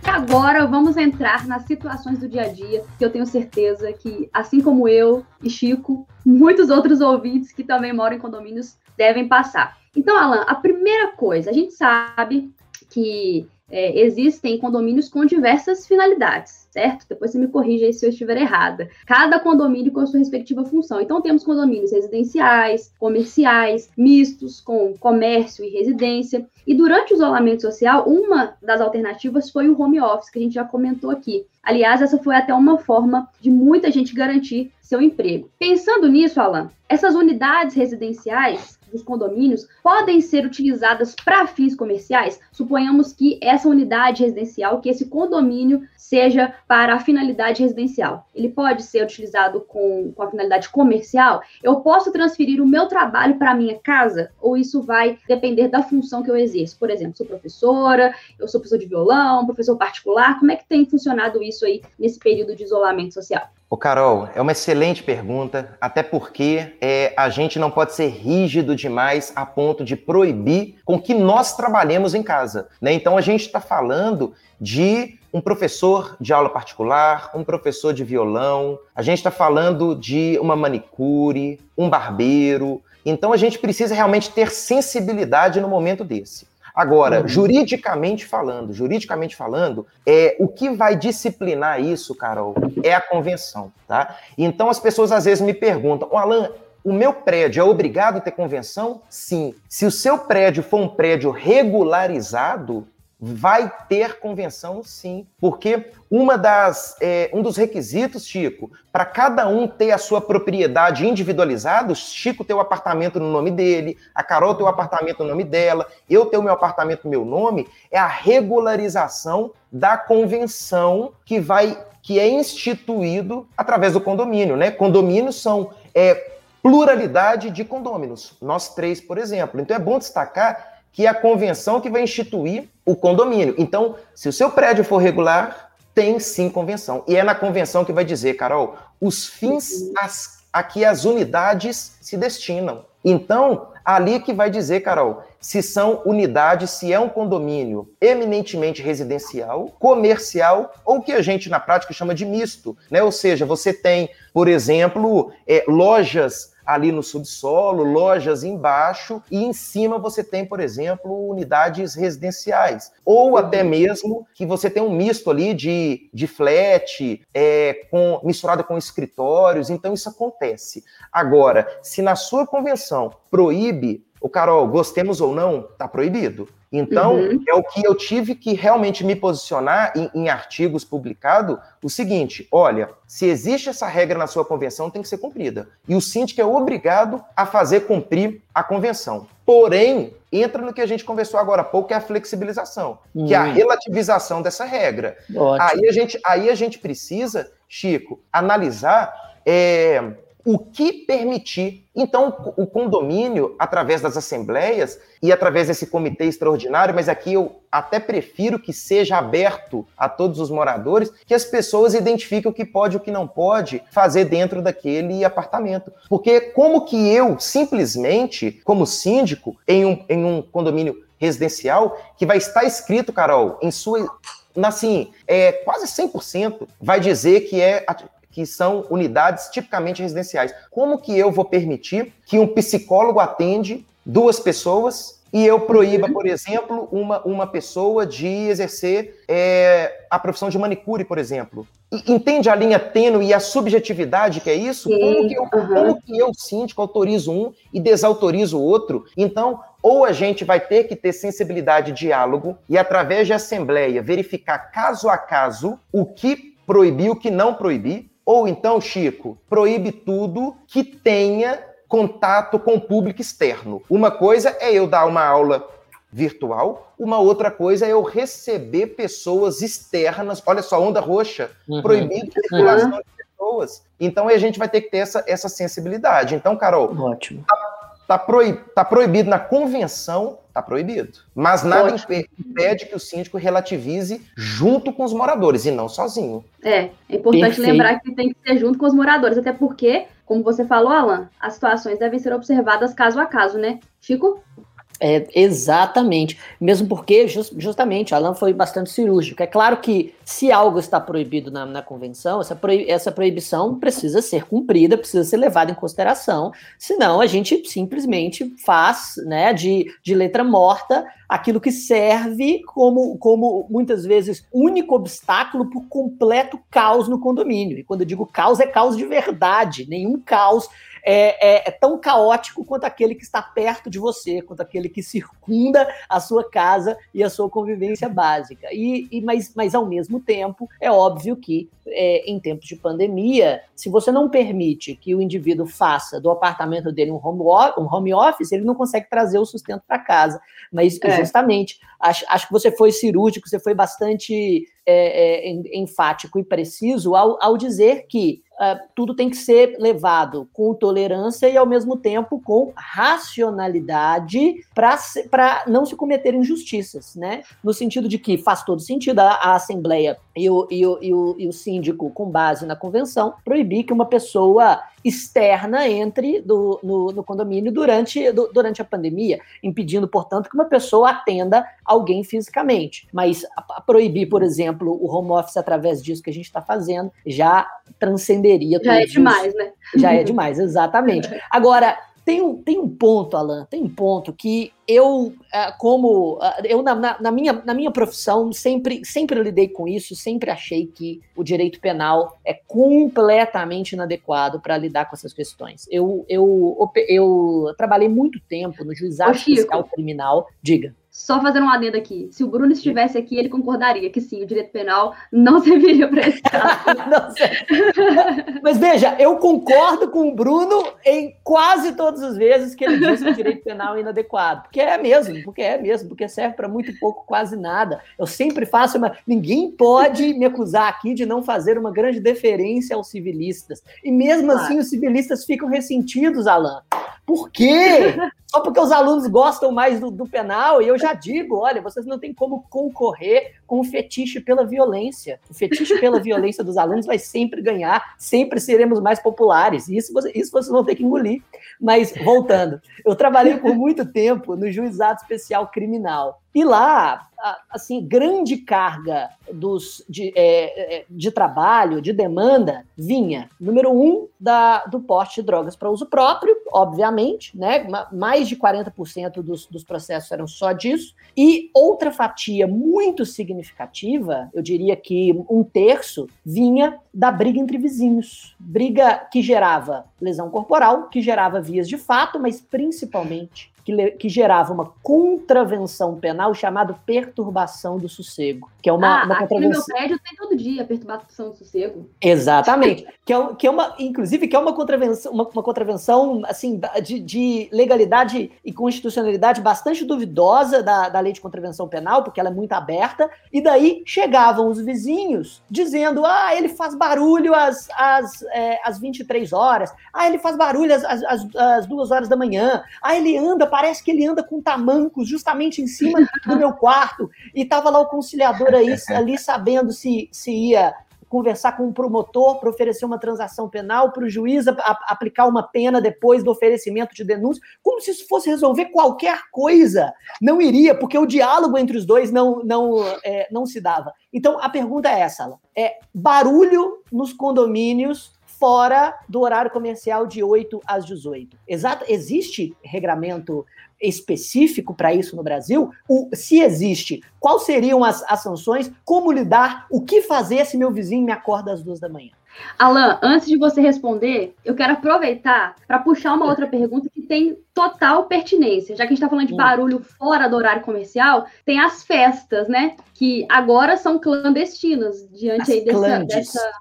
Agora vamos entrar nas situações do dia a dia, que eu tenho certeza que, assim como eu e Chico, muitos outros ouvintes que também moram em condomínios devem passar. Então, Alan, a primeira coisa, a gente sabe que é, existem condomínios com diversas finalidades, certo? Depois você me corrija aí se eu estiver errada. Cada condomínio com a sua respectiva função. Então, temos condomínios residenciais, comerciais, mistos, com comércio e residência. E durante o isolamento social, uma das alternativas foi o home office, que a gente já comentou aqui. Aliás, essa foi até uma forma de muita gente garantir seu emprego. Pensando nisso, Alan, essas unidades residenciais dos condomínios podem ser utilizadas para fins comerciais? Suponhamos que essa unidade residencial, que esse condomínio seja para a finalidade residencial. Ele pode ser utilizado com, com a finalidade comercial? Eu posso transferir o meu trabalho para a minha casa? Ou isso vai depender da função que eu exerço? Por exemplo, sou professora, eu sou professor de violão, professor particular, como é que tem funcionado isso aí nesse período de isolamento social? Ô Carol, é uma excelente pergunta, até porque é, a gente não pode ser rígido demais a ponto de proibir com que nós trabalhemos em casa. Né? Então a gente está falando de um professor de aula particular, um professor de violão, a gente está falando de uma manicure, um barbeiro. Então a gente precisa realmente ter sensibilidade no momento desse. Agora, uhum. juridicamente falando, juridicamente falando, é o que vai disciplinar isso, Carol, é a convenção, tá? Então as pessoas às vezes me perguntam, oh, Alan, o meu prédio é obrigado a ter convenção? Sim. Se o seu prédio for um prédio regularizado, vai ter convenção sim, porque uma das, é, um dos requisitos, Chico, para cada um ter a sua propriedade individualizada, Chico ter o apartamento no nome dele, a Carol ter o apartamento no nome dela, eu ter o meu apartamento no meu nome, é a regularização da convenção que vai que é instituído através do condomínio, né? Condomínios são é, pluralidade de condôminos, nós três, por exemplo. Então é bom destacar que é a convenção que vai instituir o condomínio. Então, se o seu prédio for regular, tem sim convenção. E é na convenção que vai dizer, Carol, os fins as, a que as unidades se destinam. Então, ali que vai dizer, Carol, se são unidades, se é um condomínio eminentemente residencial, comercial ou que a gente na prática chama de misto, né? Ou seja, você tem, por exemplo, é, lojas ali no subsolo, lojas embaixo, e em cima você tem, por exemplo, unidades residenciais. Ou até mesmo que você tem um misto ali de, de flat, é, com, misturado com escritórios, então isso acontece. Agora, se na sua convenção proíbe o Carol, gostemos ou não, está proibido. Então, uhum. é o que eu tive que realmente me posicionar em, em artigos publicados, o seguinte, olha, se existe essa regra na sua convenção, tem que ser cumprida. E o síndico é obrigado a fazer cumprir a convenção. Porém, entra no que a gente conversou agora há pouco, que é a flexibilização, uhum. que é a hum. relativização dessa regra. Aí a, gente, aí a gente precisa, Chico, analisar... É, o que permitir. Então, o condomínio, através das assembleias e através desse comitê extraordinário, mas aqui eu até prefiro que seja aberto a todos os moradores, que as pessoas identifiquem o que pode e o que não pode fazer dentro daquele apartamento. Porque como que eu, simplesmente, como síndico, em um, em um condomínio residencial, que vai estar escrito, Carol, em sua assim, é, quase 100% vai dizer que é que são unidades tipicamente residenciais. Como que eu vou permitir que um psicólogo atende duas pessoas e eu proíba, uhum. por exemplo, uma, uma pessoa de exercer é, a profissão de manicure, por exemplo? Entende a linha tênue e a subjetividade que é isso? Sim, como, que eu, uhum. como que eu, síndico, autorizo um e desautorizo o outro? Então, ou a gente vai ter que ter sensibilidade de diálogo e, através de assembleia, verificar caso a caso o que proibir, o que não proibir, ou então, Chico, proíbe tudo que tenha contato com o público externo. Uma coisa é eu dar uma aula virtual, uma outra coisa é eu receber pessoas externas. Olha só, onda roxa, uhum. proibido circulação uhum. de pessoas. Então a gente vai ter que ter essa, essa sensibilidade. Então, Carol, Ótimo. Tá, proib, tá proibido na convenção Está proibido. Mas nada Ótimo. impede que o síndico relativize junto com os moradores e não sozinho. É, é importante Perfeito. lembrar que tem que ser junto com os moradores, até porque, como você falou, Alan, as situações devem ser observadas caso a caso, né? Chico? É, exatamente. Mesmo porque, just, justamente, Alan foi bastante cirúrgico. É claro que se algo está proibido na, na convenção, essa, proib essa proibição precisa ser cumprida, precisa ser levada em consideração, senão a gente simplesmente faz né, de, de letra morta aquilo que serve como, como, muitas vezes, único obstáculo para o completo caos no condomínio. E quando eu digo caos, é caos de verdade, nenhum caos é, é, é, tão caótico quanto aquele que está perto de você, quanto aquele que circunda a sua casa e a sua convivência básica. E, e mas, mas, ao mesmo tempo, é óbvio que é, em tempos de pandemia, se você não permite que o indivíduo faça do apartamento dele um home, um home office, ele não consegue trazer o sustento para casa. Mas, é. justamente, acho, acho que você foi cirúrgico, você foi bastante é, é, enfático e preciso ao, ao dizer que uh, tudo tem que ser levado com tolerância e, ao mesmo tempo, com racionalidade para não se cometer injustiças, né? No sentido de que faz todo sentido a, a Assembleia e o, e, o, e, o, e o síndico, com base na convenção, proibir que uma pessoa externa entre do, no, no, condomínio durante, do, durante a pandemia, impedindo, portanto, que uma pessoa atenda alguém fisicamente. Mas a, a proibir, por exemplo, o home office através disso que a gente está fazendo já transcenderia. Já é demais, né? Já é demais, exatamente. Agora, tem um, tem um ponto, Alan, tem um ponto que eu, ah, como ah, eu na, na, minha, na minha profissão, sempre, sempre lidei com isso, sempre achei que o direito penal é completamente inadequado para lidar com essas questões. Eu, eu, eu, trabalhei muito tempo no juizado fiscal criminal. Diga. Só fazendo um adendo aqui. Se o Bruno estivesse aqui, ele concordaria que sim, o direito penal não serviria para esse caso. Mas veja, eu concordo com o Bruno em quase todas as vezes que ele diz que o direito penal é inadequado. Porque é mesmo, porque é mesmo, porque serve para muito pouco, quase nada. Eu sempre faço uma. Ninguém pode me acusar aqui de não fazer uma grande deferência aos civilistas. E mesmo assim, os civilistas ficam ressentidos, Alain. Por quê? só porque os alunos gostam mais do, do, penal, e eu já digo, olha, vocês não têm como concorrer com o fetiche pela violência. O fetiche pela violência dos alunos vai sempre ganhar, sempre seremos mais populares. Isso, isso vocês vão ter que engolir. Mas, voltando, eu trabalhei por muito tempo no juizado especial criminal. E lá, assim, grande carga dos, de, é, é, de trabalho, de demanda, vinha, número um, da, do porte de drogas para uso próprio, obviamente, né? Mais de 40% dos, dos processos eram só disso. E outra fatia muito significativa, eu diria que um terço, vinha da briga entre vizinhos. Briga que gerava lesão corporal, que gerava vias de fato, mas principalmente que, que gerava uma contravenção penal chamada perturbação do sossego, que é uma, ah, uma contravenção. no meu prédio tem todo dia perturbação do sossego. Exatamente, que é, que é uma, inclusive, que é uma contravenção, uma, uma contravenção assim de, de, legalidade e constitucionalidade bastante duvidosa da, da lei de contravenção penal, porque ela é muito aberta. E daí chegavam os vizinhos dizendo: ah, ele faz barulho às, às, é, às 23 horas, ah, ele faz barulho às, às, às 2 horas da manhã, ah, ele anda parece que ele anda com tamancos justamente em cima do meu quarto. E tava lá o conciliador aí, ali sabendo se, se ia conversar com um promotor para oferecer uma transação penal, para o juiz a, a, aplicar uma pena depois do oferecimento de denúncia, como se isso fosse resolver qualquer coisa. Não iria, porque o diálogo entre os dois não, não, é, não se dava. Então, a pergunta é essa. É barulho nos condomínios fora do horário comercial de 8 às 18. Exato, existe regramento específico para isso no Brasil? O, se existe, quais seriam as, as sanções? Como lidar? O que fazer se meu vizinho me acorda às duas da manhã? Alan, antes de você responder, eu quero aproveitar para puxar uma outra pergunta que tem total pertinência. Já que a gente está falando de hum. barulho fora do horário comercial, tem as festas, né? Que agora são clandestinas diante as aí dessa, dessa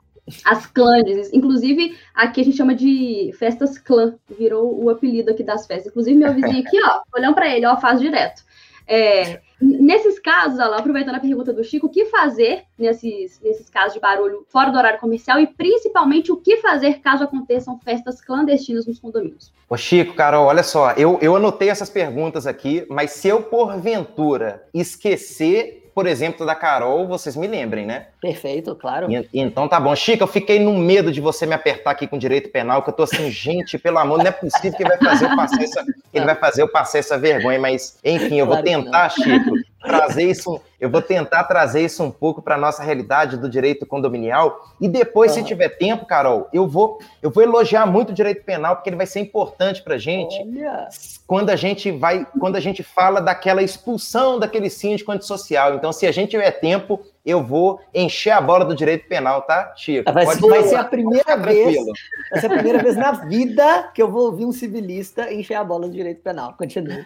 as clãs, inclusive aqui a gente chama de festas clã, virou o apelido aqui das festas. Inclusive meu vizinho aqui, ó, olhando para ele, ó, faz direto. É, nesses casos, lá, aproveitando a pergunta do Chico, o que fazer nesses, nesses casos de barulho fora do horário comercial e principalmente o que fazer caso aconteçam festas clandestinas nos condomínios? Ô Chico, Carol, olha só, eu, eu anotei essas perguntas aqui, mas se eu porventura esquecer por exemplo, da Carol, vocês me lembrem, né? Perfeito, claro. E, então tá bom. Chica, eu fiquei no medo de você me apertar aqui com direito penal, que eu tô assim, gente, pelo amor, não é possível que ele vai fazer eu passar essa, ele vai fazer eu passar essa vergonha, mas enfim, eu vou tentar, Chico, trazer isso, eu vou tentar trazer isso um pouco para nossa realidade do direito condominial e depois, se tiver tempo, Carol, eu vou eu vou elogiar muito o direito penal porque ele vai ser importante para gente Olha. quando a gente vai quando a gente fala daquela expulsão daquele síndico antissocial. Então, se a gente tiver tempo, eu vou encher a bola do direito penal, tá, Chico? Vai, Pode vai ser a primeira vez, vai ser a primeira vez na vida que eu vou ouvir um civilista encher a bola do direito penal. Continua.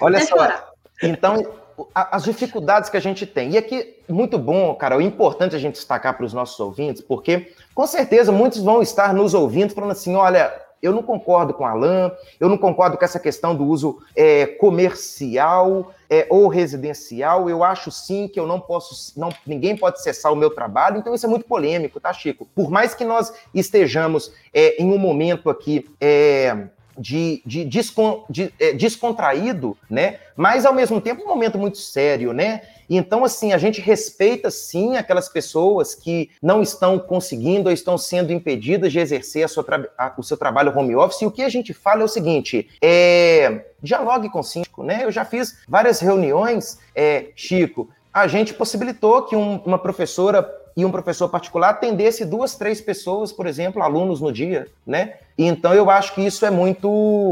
Olha só. Então, as dificuldades que a gente tem. E aqui, muito bom, cara, é importante a gente destacar para os nossos ouvintes, porque com certeza muitos vão estar nos ouvindo falando assim: olha, eu não concordo com Alain, eu não concordo com essa questão do uso é, comercial é, ou residencial. Eu acho sim que eu não posso, não, ninguém pode cessar o meu trabalho. Então isso é muito polêmico, tá, Chico? Por mais que nós estejamos é, em um momento aqui é, de, de, descon, de é, descontraído, né? Mas ao mesmo tempo um momento muito sério, né? Então, assim, a gente respeita sim aquelas pessoas que não estão conseguindo ou estão sendo impedidas de exercer a o seu trabalho home office. E o que a gente fala é o seguinte: é, dialogue com o síndico, né? Eu já fiz várias reuniões, é, Chico. A gente possibilitou que um, uma professora e um professor particular atendesse duas, três pessoas, por exemplo, alunos no dia, né? Então eu acho que isso é muito,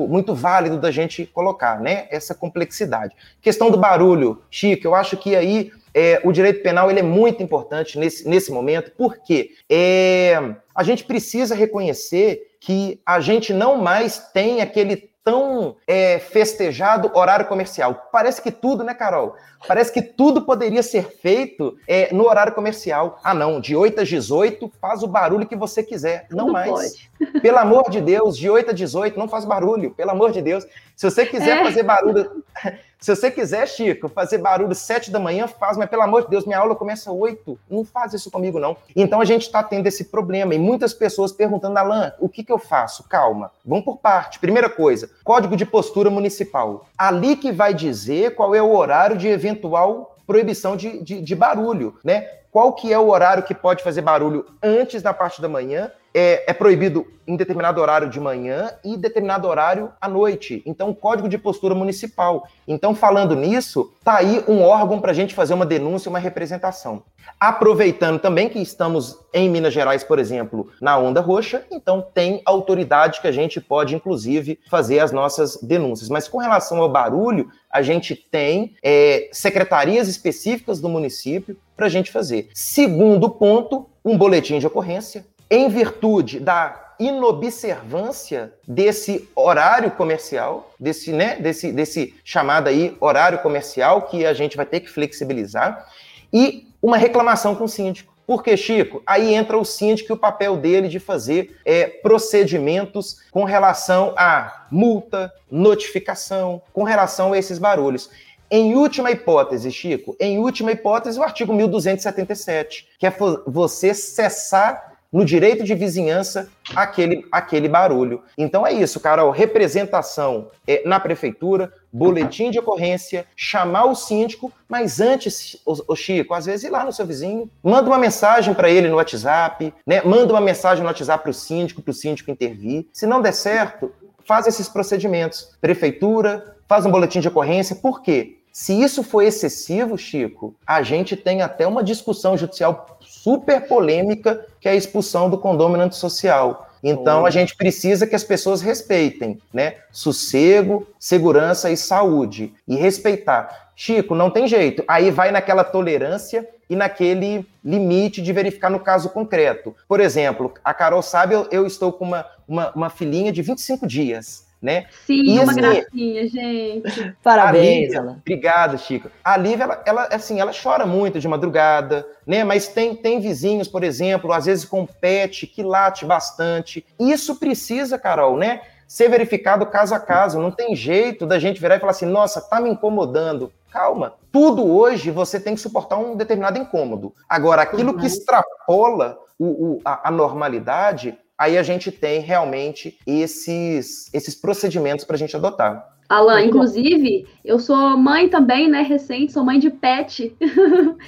muito válido da gente colocar, né? Essa complexidade. Questão do barulho, Chico, eu acho que aí é, o direito penal ele é muito importante nesse, nesse momento, porque é, a gente precisa reconhecer que a gente não mais tem aquele tão é, festejado horário comercial. Parece que tudo, né, Carol? Parece que tudo poderia ser feito é, no horário comercial. Ah, não, de 8 às 18, faz o barulho que você quiser. Tudo não mais. Pode. Pelo amor de Deus, de 8 a 18, não faz barulho, pelo amor de Deus. Se você quiser é. fazer barulho, se você quiser, Chico, fazer barulho sete da manhã, faz, mas pelo amor de Deus, minha aula começa oito. Não faz isso comigo, não. Então a gente está tendo esse problema e muitas pessoas perguntando, Alan, o que, que eu faço? Calma, vamos por parte. Primeira coisa, código de postura municipal. Ali que vai dizer qual é o horário de eventual proibição de, de, de barulho, né? Qual que é o horário que pode fazer barulho antes da parte da manhã é, é, proibido em determinado horário de manhã e determinado horário à noite. Então, código de postura municipal. Então, falando nisso, tá aí um órgão para a gente fazer uma denúncia, uma representação. Aproveitando também que estamos em Minas Gerais, por exemplo, na onda roxa, então tem autoridade que a gente pode, inclusive, fazer as nossas denúncias. Mas com relação ao barulho, a gente tem é, secretarias específicas do município para a gente fazer. Segundo ponto, um boletim de ocorrência em virtude da inobservância desse horário comercial, desse, né, desse, desse chamado aí horário comercial que a gente vai ter que flexibilizar, e uma reclamação com o síndico. Porque, Chico, aí entra o síndico e o papel dele de fazer é, procedimentos com relação a multa, notificação, com relação a esses barulhos. Em última hipótese, Chico, em última hipótese, o artigo 1277, que é você cessar no direito de vizinhança aquele, aquele barulho. Então é isso, Carol. Representação é, na prefeitura, boletim de ocorrência, chamar o síndico, mas antes, o, Chico, às vezes ir lá no seu vizinho, manda uma mensagem para ele no WhatsApp, né? Manda uma mensagem no WhatsApp para o síndico, para o síndico intervir. Se não der certo, faz esses procedimentos. Prefeitura, faz um boletim de ocorrência. Por quê? Se isso for excessivo, Chico, a gente tem até uma discussão judicial super polêmica, que é a expulsão do condômino antissocial. Então, a gente precisa que as pessoas respeitem, né? Sossego, segurança e saúde. E respeitar. Chico, não tem jeito. Aí vai naquela tolerância e naquele limite de verificar no caso concreto. Por exemplo, a Carol sabe, eu, eu estou com uma, uma, uma filhinha de 25 dias né? Sim, e, uma assim, gracinha, gente. Parabéns, Lívia, Obrigado, Chico. A Lívia, ela, ela, assim, ela chora muito de madrugada, né? Mas tem, tem vizinhos, por exemplo, às vezes com pet que late bastante. Isso precisa, Carol, né? Ser verificado caso a caso. Não tem jeito da gente virar e falar assim, nossa, tá me incomodando. Calma. Tudo hoje você tem que suportar um determinado incômodo. Agora, aquilo uhum. que extrapola o, o, a, a normalidade, aí a gente tem realmente esses, esses procedimentos para a gente adotar. Alan, inclusive, eu sou mãe também, né? Recente, sou mãe de pet.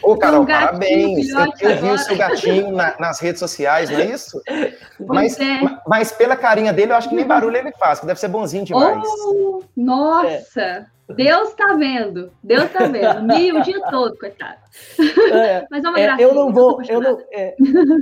Ô, Carol, um parabéns. Eu, eu vi o seu gatinho na, nas redes sociais, não é isso? Mas, é. mas, pela carinha dele, eu acho que nem barulho ele faz, que deve ser bonzinho demais. Oh, nossa! É. Deus tá vendo, Deus tá vendo, me o dia todo, coitado. É, Mas é uma é, eu não vou, eu não, é,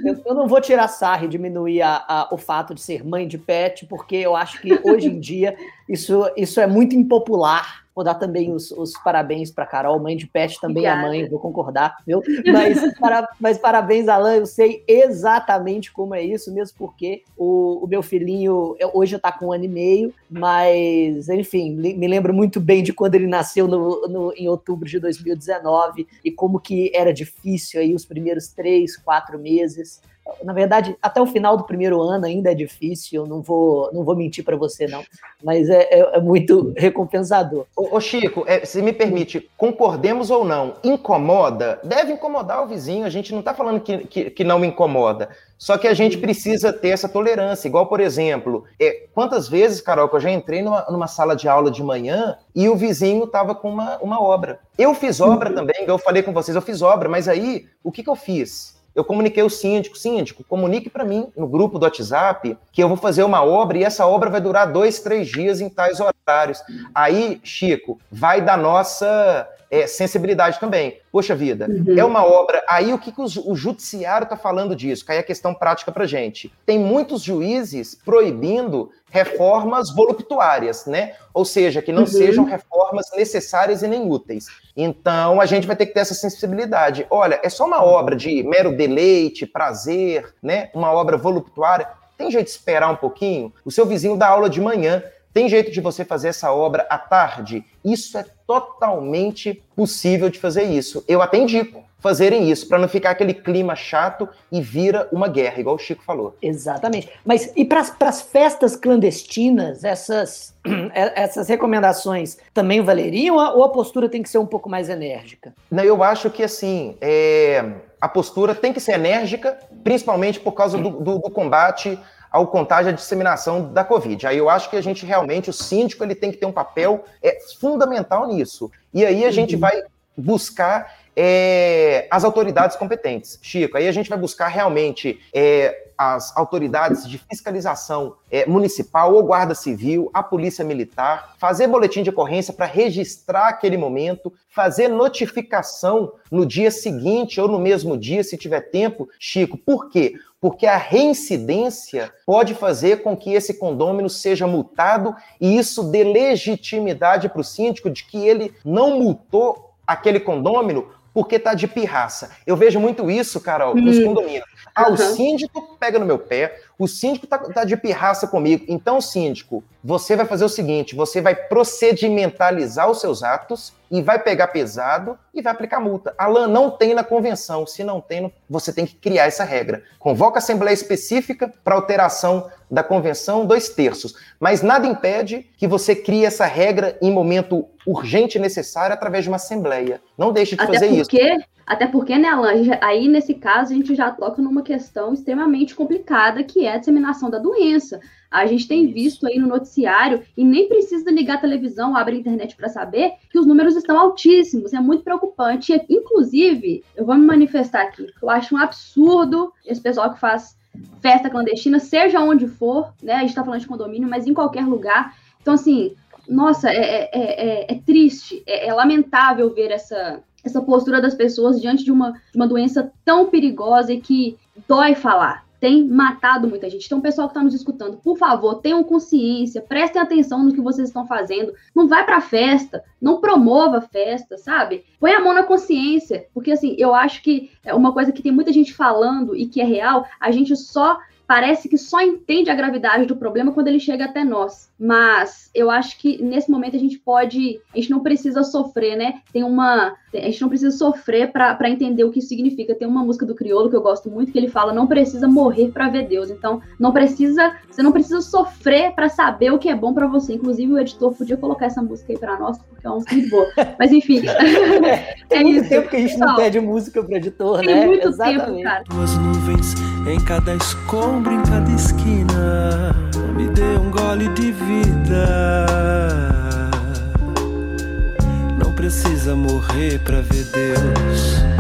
eu, eu, não vou tirar sarro e diminuir a, a, o fato de ser mãe de pet, porque eu acho que hoje em dia isso, isso é muito impopular Vou dar também os, os parabéns para Carol, mãe de pet, também Obrigada. a mãe, vou concordar, viu? Mas, para, mas parabéns, Alan, eu sei exatamente como é isso, mesmo porque o, o meu filhinho hoje está com um ano e meio, mas, enfim, me lembro muito bem de quando ele nasceu no, no, em outubro de 2019 e como que era difícil aí os primeiros três, quatro meses na verdade, até o final do primeiro ano ainda é difícil, não vou, não vou mentir para você, não, mas é, é, é muito recompensador. Ô, ô Chico, é, se me permite, concordemos ou não, incomoda? Deve incomodar o vizinho, a gente não está falando que, que, que, não me incomoda, só que a gente precisa ter essa tolerância, igual, por exemplo, é, quantas vezes, Carol, que eu já entrei numa, numa sala de aula de manhã e o vizinho estava com uma, uma obra. Eu fiz obra uhum. também, eu falei com vocês, eu fiz obra, mas aí, o que, que eu fiz? Eu comuniquei ao síndico, síndico, comunique para mim no grupo do WhatsApp que eu vou fazer uma obra e essa obra vai durar dois, três dias em tais horários. Aí, Chico, vai da nossa é, sensibilidade também. Poxa vida, uhum. é uma obra. Aí o que, que o, o judiciário está falando disso? Cai a questão prática para gente. Tem muitos juízes proibindo reformas voluptuárias, né? Ou seja, que não uhum. sejam reformas necessárias e nem úteis. Então a gente vai ter que ter essa sensibilidade. Olha, é só uma obra de mero deleite, prazer, né? Uma obra voluptuária. Tem jeito de esperar um pouquinho? O seu vizinho dá aula de manhã Tem jeito de você fazer essa obra à tarde? Isso é totalmente possível de fazer isso. Eu até indico fazerem isso, para não ficar aquele clima chato e vira uma guerra, igual o Chico falou. Exatamente. Mas e para as festas clandestinas, essas, essas recomendações também valeriam ou a postura tem que ser um pouco mais enérgica? Não, eu acho que assim, é, a postura tem que ser enérgica, principalmente por causa do, do, do combate ao contágio e à disseminação da Covid. Aí eu acho que a gente realmente, o síndico, ele tem que ter um papel é, fundamental nisso. E aí a gente uhum. vai buscar é, as autoridades competentes. Chico, aí a gente vai buscar realmente é, as autoridades de fiscalização é, municipal ou guarda civil, a polícia militar, fazer boletim de ocorrência para registrar aquele momento, fazer notificação no dia seguinte ou no mesmo dia, se tiver tempo. Chico, por quê? Porque a reincidência pode fazer com que esse condômino seja multado e isso dê legitimidade para o síndico de que ele não multou aquele condômino porque tá de pirraça. Eu vejo muito isso, Carol, nos hum. condomínios. Ah, uhum. o síndico pega no meu pé, o síndico tá, tá, de pirraça comigo. Então, síndico, você vai fazer o seguinte: você vai procedimentalizar os seus atos e vai pegar pesado e vai aplicar multa. Alan, não tem na convenção. Se não tem, você tem que criar essa regra. Convoca a assembleia específica para alteração da convenção, dois terços. Mas nada impede que você crie essa regra em momento urgente e necessário através de uma assembleia. Não deixe de Até fazer porque... isso. Até porque, né, Alan, aí nesse caso a gente já toca numa questão extremamente complicada, que é a disseminação da doença. A gente tem visto aí no noticiário, e nem precisa ligar a televisão, abrir a internet para saber, que os números estão altíssimos. É muito preocupante. Inclusive, eu vou me manifestar aqui. Eu acho um absurdo esse pessoal que faz festa clandestina, seja onde for, né? A gente está falando de condomínio, mas em qualquer lugar. Então, assim, nossa, é, é, é, é triste, é, lamentável ver essa, essa postura das pessoas diante de uma, de uma doença tão perigosa e que dói falar. Tem matado muita gente. Então, pessoal que está nos escutando, por favor, tenham consciência, prestem atenção no que vocês estão fazendo. Não vai para festa, não promova festa, sabe? Põe a mão na consciência, porque assim, eu acho que é uma coisa que tem muita gente falando e que é real, a gente só parece que só entende a gravidade do problema quando ele chega até nós. Mas eu acho que nesse momento a gente pode, a gente não precisa sofrer, né? Tem uma, a gente não precisa sofrer para entender o que isso significa. Tem uma música do Criolo que eu gosto muito que ele fala: não precisa morrer para ver Deus. Então, não precisa, você não precisa sofrer para saber o que é bom para você. Inclusive o editor podia colocar essa música aí para nós, porque é uma música muito boa. Mas enfim, é, tem é muito isso. tempo que a gente não pede música pro editor, tem né? Muito Exatamente. tempo, cara. Duas nuvens em cada escombro, em cada esquina. Me dê um gole de vida. Não precisa morrer pra ver Deus.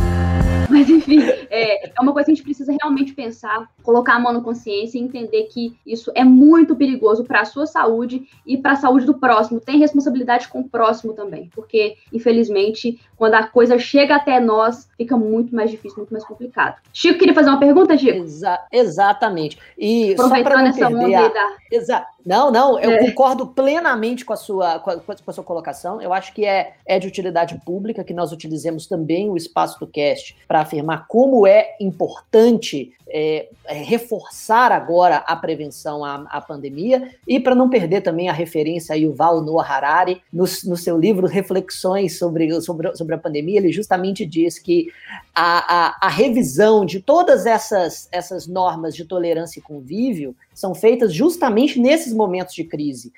Mas enfim, é, é uma coisa que a gente precisa realmente pensar, colocar a mão na consciência e entender que isso é muito perigoso para a sua saúde e para a saúde do próximo. Tem responsabilidade com o próximo também, porque infelizmente, quando a coisa chega até nós, fica muito mais difícil, muito mais complicado. Chico, queria fazer uma pergunta, Chico? Exa exatamente. E Aproveitando essa onda a... da... Exa não, não, eu é. concordo plenamente com a, sua, com a, com, a, sua colocação. Eu acho que é, é de utilidade pública que nós utilizemos também o espaço do cast para afirmar como é importante é, é, reforçar agora a prevenção à, à pandemia e para não perder também a referência a Yuval Noah Harari no, no seu livro Reflexões sobre, sobre, sobre a pandemia, ele justamente diz que a, a, a revisão de todas essas, essas normas de tolerância e convívio são feitas justamente nesses momentos de crise,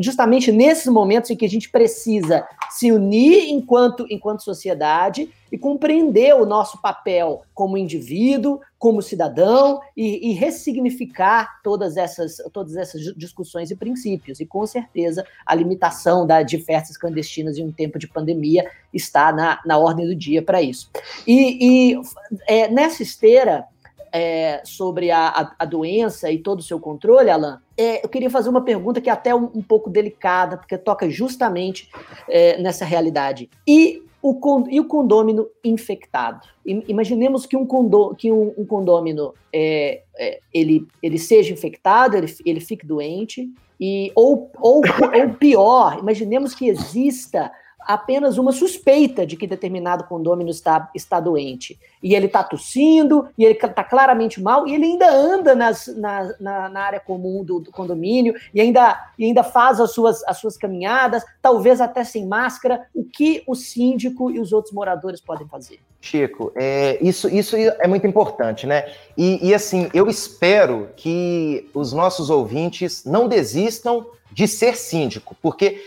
justamente nesses momentos em que a gente precisa se unir enquanto, enquanto sociedade e compreender o nosso papel como indivíduo, como cidadão e, e, ressignificar todas essas, todas essas discussões e princípios. E com certeza a limitação da, de festas clandestinas em um tempo de pandemia está na, na ordem do dia para isso. E, e é, nessa esteira é, sobre a, a, a, doença e todo o seu controle, Alan, é, eu queria fazer uma pergunta que é até um, um pouco delicada, porque toca justamente é, nessa realidade. E o, e o condômino infectado. Imaginemos que um, condô, que um, um condômino é, é, ele, ele seja infectado, ele, ele fique doente, e, ou, ou, ou pior, imaginemos que exista apenas uma suspeita de que determinado condômino está, está doente. E ele está tossindo, e ele está claramente mal, e ele ainda anda nas, na, na, na área comum do, do, condomínio, e ainda, e ainda faz as suas, as suas caminhadas, talvez até sem máscara. O que o síndico e os outros moradores podem fazer? Chico, é, isso, isso é muito importante, né? E, e assim, eu espero que os nossos ouvintes não desistam de ser síndico, porque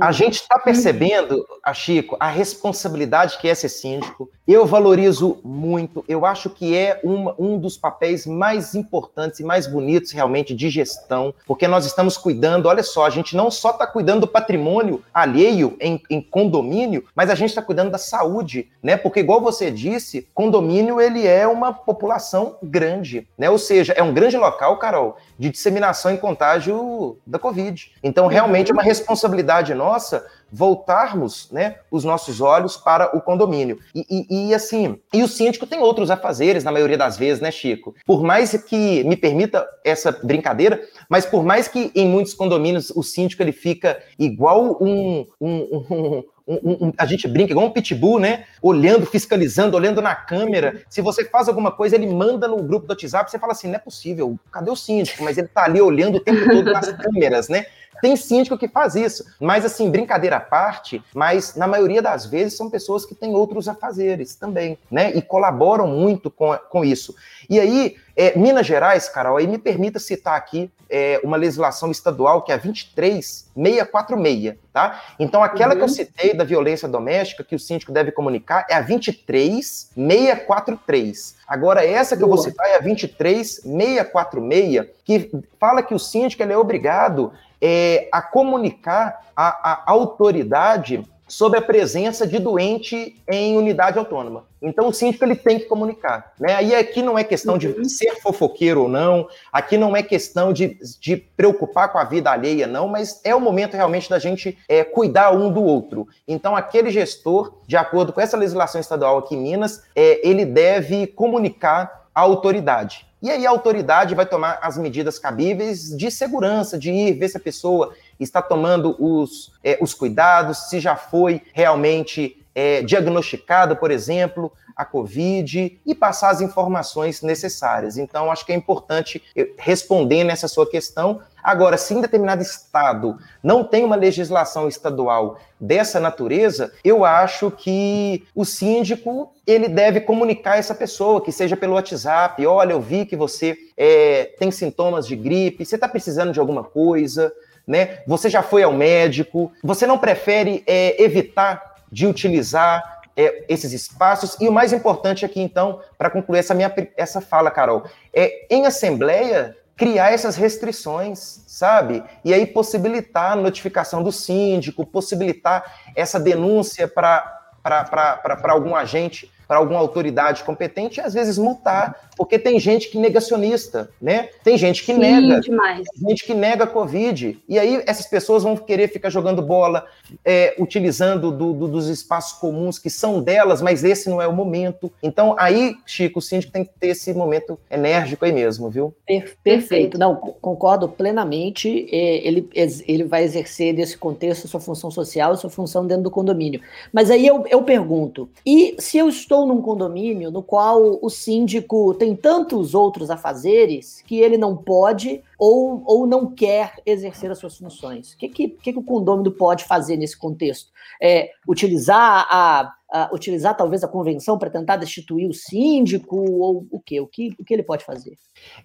a gente está percebendo, a Chico, a responsabilidade que é ser síndico. Eu valorizo muito, eu acho que é uma, um dos papéis mais importantes e mais bonitos realmente de gestão, porque nós estamos cuidando, olha só, a gente não só está cuidando do patrimônio alheio em, em condomínio, mas a gente está cuidando da saúde, né? Porque, igual você disse, condomínio ele é uma população grande, né? Ou seja, é um grande local, Carol, de disseminação e contágio da Covid. Então, realmente é uma responsabilidade nossa voltarmos né, os nossos olhos para o condomínio. E, e, e, assim, e o síndico tem outros afazeres, na maioria das vezes, né, Chico? Por mais que me permita essa brincadeira, mas por mais que em muitos condomínios o síndico ele fica igual um, um, um um, um, a gente brinca igual um pitbull, né? Olhando, fiscalizando, olhando na câmera. Se você faz alguma coisa, ele manda no grupo do WhatsApp, você fala assim: não é possível, cadê o síndico? Mas ele tá ali olhando o tempo todo nas câmeras, né? Tem síndico que faz isso, mas assim, brincadeira à parte, mas na maioria das vezes são pessoas que têm outros afazeres também, né? E colaboram muito com, com isso. E aí, é, Minas Gerais, Carol, aí me permita citar aqui é, uma legislação estadual que é a 23646, tá? Então, aquela uhum. que eu uhum. citei da violência doméstica, que o síndico deve comunicar, é a 23643. Agora, essa que eu vou citar é a 23646, que fala que o síndico ele é obrigado é, a comunicar a, a autoridade sobre a presença de doente em unidade autônoma. Então o síndico ele tem que comunicar, né? Aí aqui não é questão de uhum. ser fofoqueiro ou não, aqui não é questão de, de preocupar com a vida alheia não, mas é o momento realmente da gente é, cuidar um do outro. Então aquele gestor, de acordo com essa legislação estadual aqui em Minas, é, ele deve comunicar à autoridade. E aí a autoridade vai tomar as medidas cabíveis de segurança, de ir ver se a pessoa está tomando os, é, os cuidados, se já foi realmente é, diagnosticada, por exemplo, a Covid e passar as informações necessárias. Então, acho que é importante responder nessa sua questão. Agora, se em determinado estado não tem uma legislação estadual dessa natureza, eu acho que o síndico ele deve comunicar essa pessoa, que seja pelo WhatsApp. Olha, eu vi que você é, tem sintomas de gripe, você está precisando de alguma coisa, né? Você já foi ao médico, você não prefere é, evitar de utilizar é, esses espaços. E o mais importante aqui, então, para concluir essa minha essa fala, Carol, é em assembleia criar essas restrições, sabe? E aí possibilitar a notificação do síndico, possibilitar essa denúncia para algum agente para alguma autoridade competente e às vezes multar, porque tem gente que negacionista, né? Tem gente que Sim, nega, demais. Tem gente que nega a Covid. E aí essas pessoas vão querer ficar jogando bola, é, utilizando do, do, dos espaços comuns que são delas, mas esse não é o momento. Então aí, Chico, o síndico tem que ter esse momento enérgico aí mesmo, viu? Perfeito. Não, concordo plenamente. É, ele, ele vai exercer nesse contexto sua função social, sua função dentro do condomínio. Mas aí eu, eu pergunto, e se eu estou estou num condomínio no qual o síndico tem tantos outros afazeres que ele não pode ou, ou não quer exercer as suas funções. O que, que, que, que o condômino pode fazer nesse contexto? É, utilizar a, a, utilizar talvez a convenção para tentar destituir o síndico ou o quê? O que, o que ele pode fazer?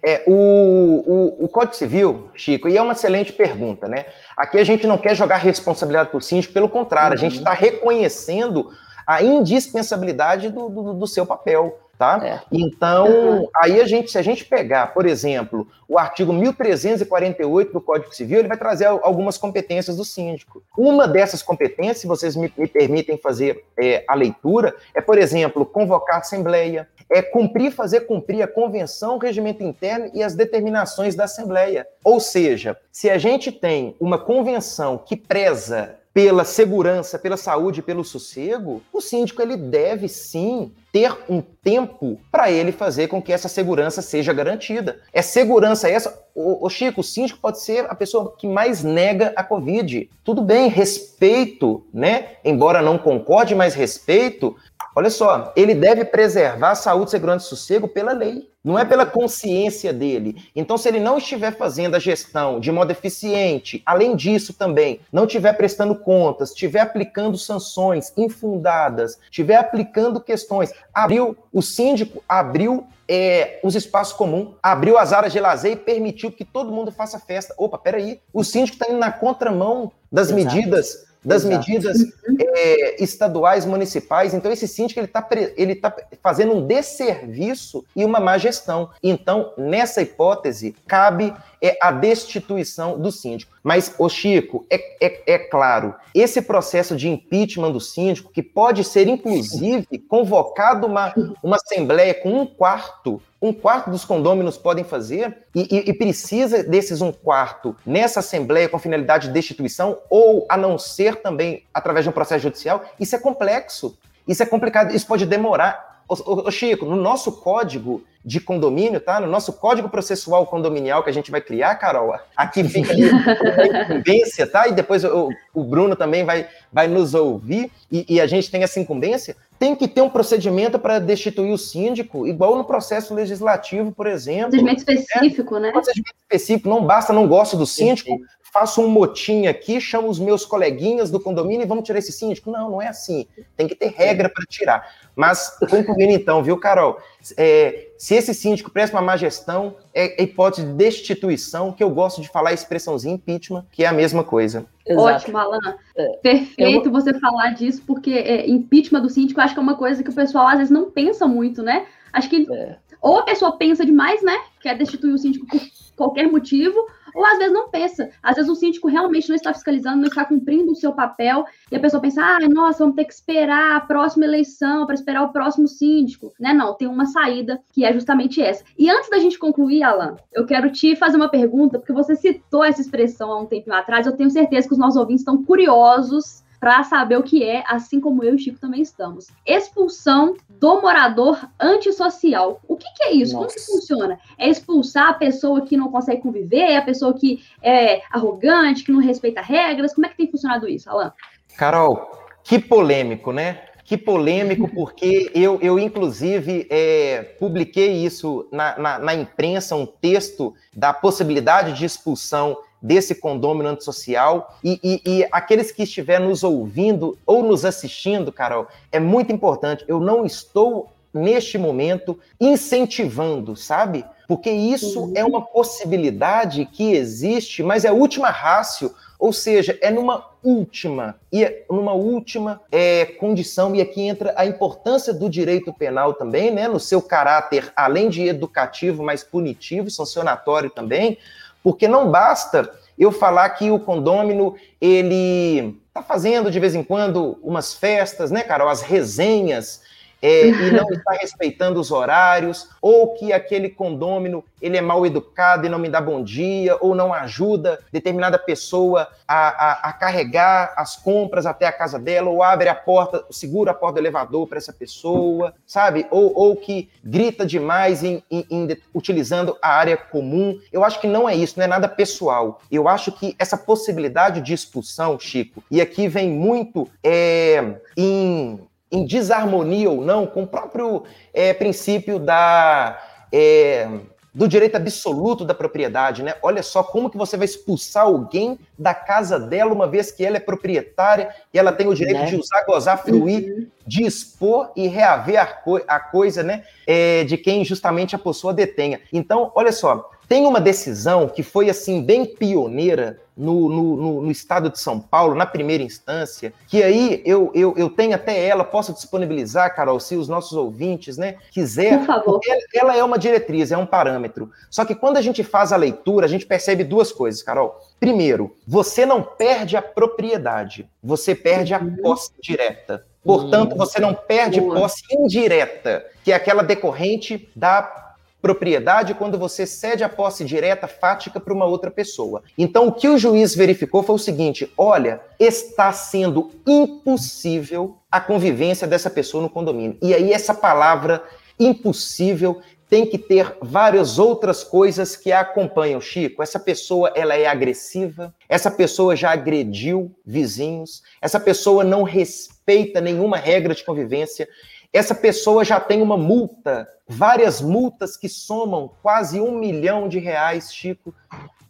É, o, o, o Código Civil, Chico, e é uma excelente pergunta, né? Aqui a gente não quer jogar responsabilidade para o síndico, pelo contrário, uhum. a gente está reconhecendo a indispensabilidade do, do, do seu papel. Tá? É. Então, uhum. aí a gente, se a gente pegar, por exemplo, o artigo 1348 do Código Civil, ele vai trazer algumas competências do síndico. Uma dessas competências, se vocês me, me permitem fazer é, a leitura, é, por exemplo, convocar a assembleia, é cumprir, fazer cumprir a convenção, o regimento interno e as determinações da assembleia. Ou seja, se a gente tem uma convenção que preza pela segurança, pela saúde, pelo sossego, o síndico ele deve sim ter um tempo para ele fazer com que essa segurança seja garantida. É segurança essa. O, o, Chico, o síndico pode ser a pessoa que mais nega a Covid. Tudo bem, respeito, né? Embora não concorde, mas respeito. Olha só, ele deve preservar a saúde, segurança e sossego pela lei não é pela consciência dele. Então, se ele não estiver fazendo a gestão de modo eficiente, além disso também, não estiver prestando contas, estiver aplicando sanções infundadas, estiver aplicando questões, abriu, o síndico abriu é, os espaços comuns, abriu as áreas de lazer e permitiu que todo mundo faça festa. Opa, peraí, o síndico está indo na contramão das Exato. medidas das Exato. medidas é, estaduais, municipais. Então, esse síndico ele está ele tá fazendo um desserviço e uma má gestão. Então, nessa hipótese, cabe é, a destituição do síndico. Mas, o Chico, é, é, é, claro, esse processo de impeachment do síndico, que pode ser, inclusive, convocado uma, uma assembleia com um quarto um quarto dos condôminos podem fazer e, e, e, precisa desses um quarto nessa Assembleia com finalidade de destituição ou a não ser também através de um processo judicial, isso é complexo. Isso é complicado, isso pode demorar. Ô, ô, Chico, no nosso código de condomínio, tá? No nosso código processual condominial que a gente vai criar, Carol, aqui fica a incumbência, tá? E depois o, o, Bruno também vai, vai nos ouvir e, e a gente tem essa incumbência tem que ter um procedimento para destituir o síndico, igual no processo legislativo, por exemplo. Procedimento específico, né? Procedimento específico, não basta, não gosto do síndico, faço um motim aqui, chamo os meus coleguinhas do condomínio e vamos tirar esse síndico. Não, não é assim. Tem que ter regra para tirar. Mas, concluindo então, viu, Carol? É, se esse síndico presta uma má gestão, é, hipótese de destituição, que eu gosto de falar a expressãozinha impeachment, que é a mesma coisa. Exato. Ótimo, Alan. É, Perfeito eu... você falar disso, porque é, impeachment do síndico acho que é uma coisa que o pessoal às vezes não pensa muito, né? Acho que é. ou a pessoa pensa demais, né? Quer destituir o síndico por qualquer motivo, ou às vezes não pensa. Às vezes o síndico realmente não está fiscalizando, não está cumprindo o seu papel, e a pessoa pensa, ah, nossa, vamos ter que esperar a próxima eleição para esperar o próximo síndico. Né? Não, tem uma saída que é justamente essa. E antes da gente concluir, Alan, eu quero te fazer uma pergunta, porque você citou essa expressão há um tempo atrás, eu tenho certeza que os nossos ouvintes estão curiosos para saber o que é, assim como eu e o Chico também estamos. Expulsão do morador antissocial. O que, que é isso? Nossa. Como que funciona? É expulsar a pessoa que não consegue conviver, é a pessoa que é arrogante, que não respeita regras? Como é que tem funcionado isso, Alan? Carol, que polêmico, né? Que polêmico, porque eu, eu inclusive, é, publiquei isso na, na, na imprensa, um texto da possibilidade de expulsão desse condômino antissocial. E, e, e aqueles que estiverem nos ouvindo ou nos assistindo, Carol, é muito importante. Eu não estou neste momento incentivando, sabe? Porque isso uhum. é uma possibilidade que existe, mas é a última rácio, ou seja, é numa última e é numa última é, condição e aqui entra a importância do direito penal também, né, no seu caráter além de educativo, mas punitivo, sancionatório também, porque não basta eu falar que o condômino, ele está fazendo de vez em quando umas festas, né, Carol? As resenhas é, e não está respeitando os horários, ou que aquele condômino ele é mal educado e não me dá bom dia, ou não ajuda determinada pessoa a, a, a carregar as compras até a casa dela, ou abre a porta, segura a porta do elevador para essa pessoa, sabe? Ou, ou que grita demais em, em, em, utilizando a área comum. Eu acho que não é isso, não é nada pessoal. Eu acho que essa possibilidade de expulsão, Chico, e aqui vem muito é, em em desarmonia ou não com o próprio é, princípio da, é, do direito absoluto da propriedade, né? Olha só como que você vai expulsar alguém da casa dela uma vez que ela é proprietária e ela tem o direito né? de usar, gozar, fruir, uhum. dispor e reaver a, co a coisa, né? É, de quem justamente a pessoa detenha. Então, olha só, tem uma decisão que foi assim bem pioneira no, no, no, estado de São Paulo, na primeira instância, que aí eu, eu, eu tenho até ela, posso disponibilizar, Carol, se os nossos ouvintes né, quiser. Por favor. Ela, ela é uma diretriz, é um parâmetro. Só que quando a gente faz a leitura, a gente percebe duas coisas, Carol. Primeiro, você não perde a propriedade, você perde a uhum. posse direta. Portanto, hum, você não perde Boa. posse indireta, que é aquela decorrente da propriedade quando você cede a posse direta fática para uma outra pessoa. Então, o que o juiz verificou foi o seguinte: olha, está sendo impossível a convivência dessa pessoa no condomínio. E aí, essa palavra impossível tem que ter várias outras coisas que a acompanham, Chico. Essa pessoa, ela é agressiva, essa pessoa já agrediu vizinhos, essa pessoa não respeita nenhuma regra de convivência, essa pessoa já tem uma multa, várias multas que somam quase um milhão de reais, Chico.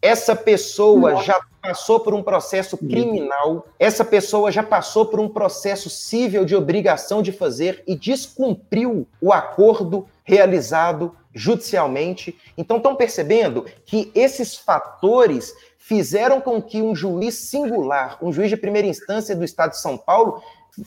Essa pessoa Nossa. já passou por um processo criminal, essa pessoa já passou por um processo civil de obrigação de fazer e descumpriu o acordo realizado judicialmente. Então, estão percebendo que esses fatores fizeram com que um juiz singular, um juiz de primeira instância do Estado de São Paulo,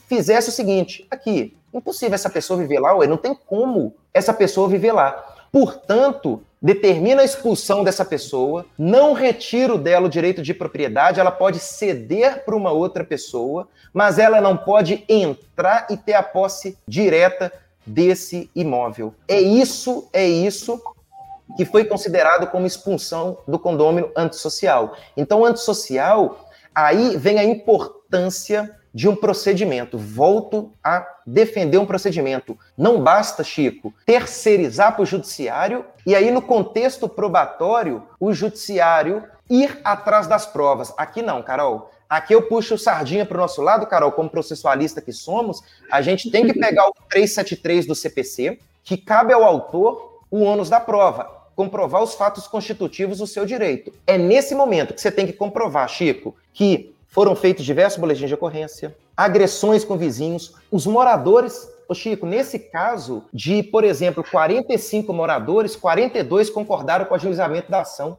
fizesse o seguinte: aqui, impossível essa pessoa viver lá, ué, não tem como essa pessoa viver lá. Portanto, determina a expulsão dessa pessoa, não retira dela o direito de propriedade, ela pode ceder para uma outra pessoa, mas ela não pode entrar e ter a posse direta desse imóvel. É isso, é isso que foi considerado como expulsão do condômino antissocial. Então, antissocial, aí vem a importância de um procedimento. Volto a defender um procedimento. Não basta, Chico, terceirizar para o judiciário e aí, no contexto probatório, o judiciário ir atrás das provas. Aqui não, Carol. Aqui eu puxo sardinha para o nosso lado, Carol, como processualista que somos, a gente tem que pegar o 373 do CPC, que cabe ao autor o ônus da prova, comprovar os fatos constitutivos do seu direito. É nesse momento que você tem que comprovar, Chico, que foram feitos diversos boletins de ocorrência, agressões com vizinhos, os moradores. Ô Chico, nesse caso de, por exemplo, 45 moradores, 42 concordaram com o ajuizamento da ação.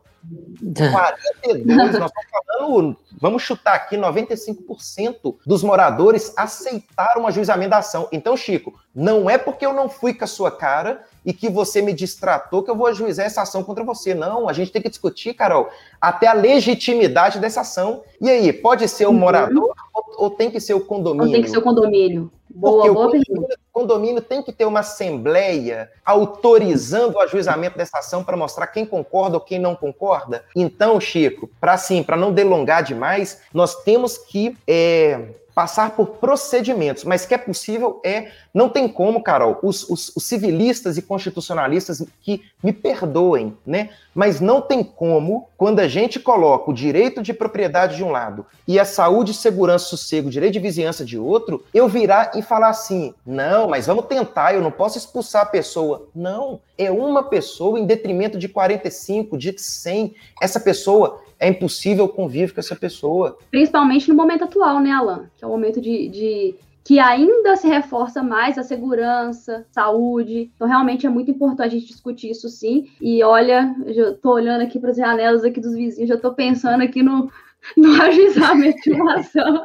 42, nós estamos falando, vamos chutar aqui, 95% dos moradores aceitaram o ajuizamento da ação. Então, Chico, não é porque eu não fui com a sua cara e que você me distratou que eu vou ajuizar essa ação contra você. Não, a gente tem que discutir, Carol, até a legitimidade dessa ação. E aí, pode ser o uhum. morador ou, ou, tem que ser o condomínio? Ou tem que ser o condomínio. Boa, Porque boa o condomínio, condomínio tem que ter uma assembleia autorizando o ajuizamento dessa ação para mostrar quem concorda ou quem não concorda. Então, Chico, para assim, para não delongar demais, nós temos que é, passar por procedimentos, mas que é possível é. Não tem como, Carol, os, os, os, civilistas e constitucionalistas que me perdoem, né? Mas não tem como, quando a gente coloca o direito de propriedade de um lado e a saúde, segurança, sossego, direito de vizinhança de outro, eu virar e falar assim: não, mas vamos tentar, eu não posso expulsar a pessoa. Não, é uma pessoa em detrimento de 45, de 100. Essa pessoa é impossível o convívio com essa pessoa. Principalmente no momento atual, né, Alan? Que é o momento de, de que ainda se reforça mais a segurança, saúde. Então, realmente é muito importante a gente discutir isso sim. E olha, eu já tô olhando aqui para as janelas aqui dos vizinhos, já estou pensando aqui no, no ajuizamento de uma ação.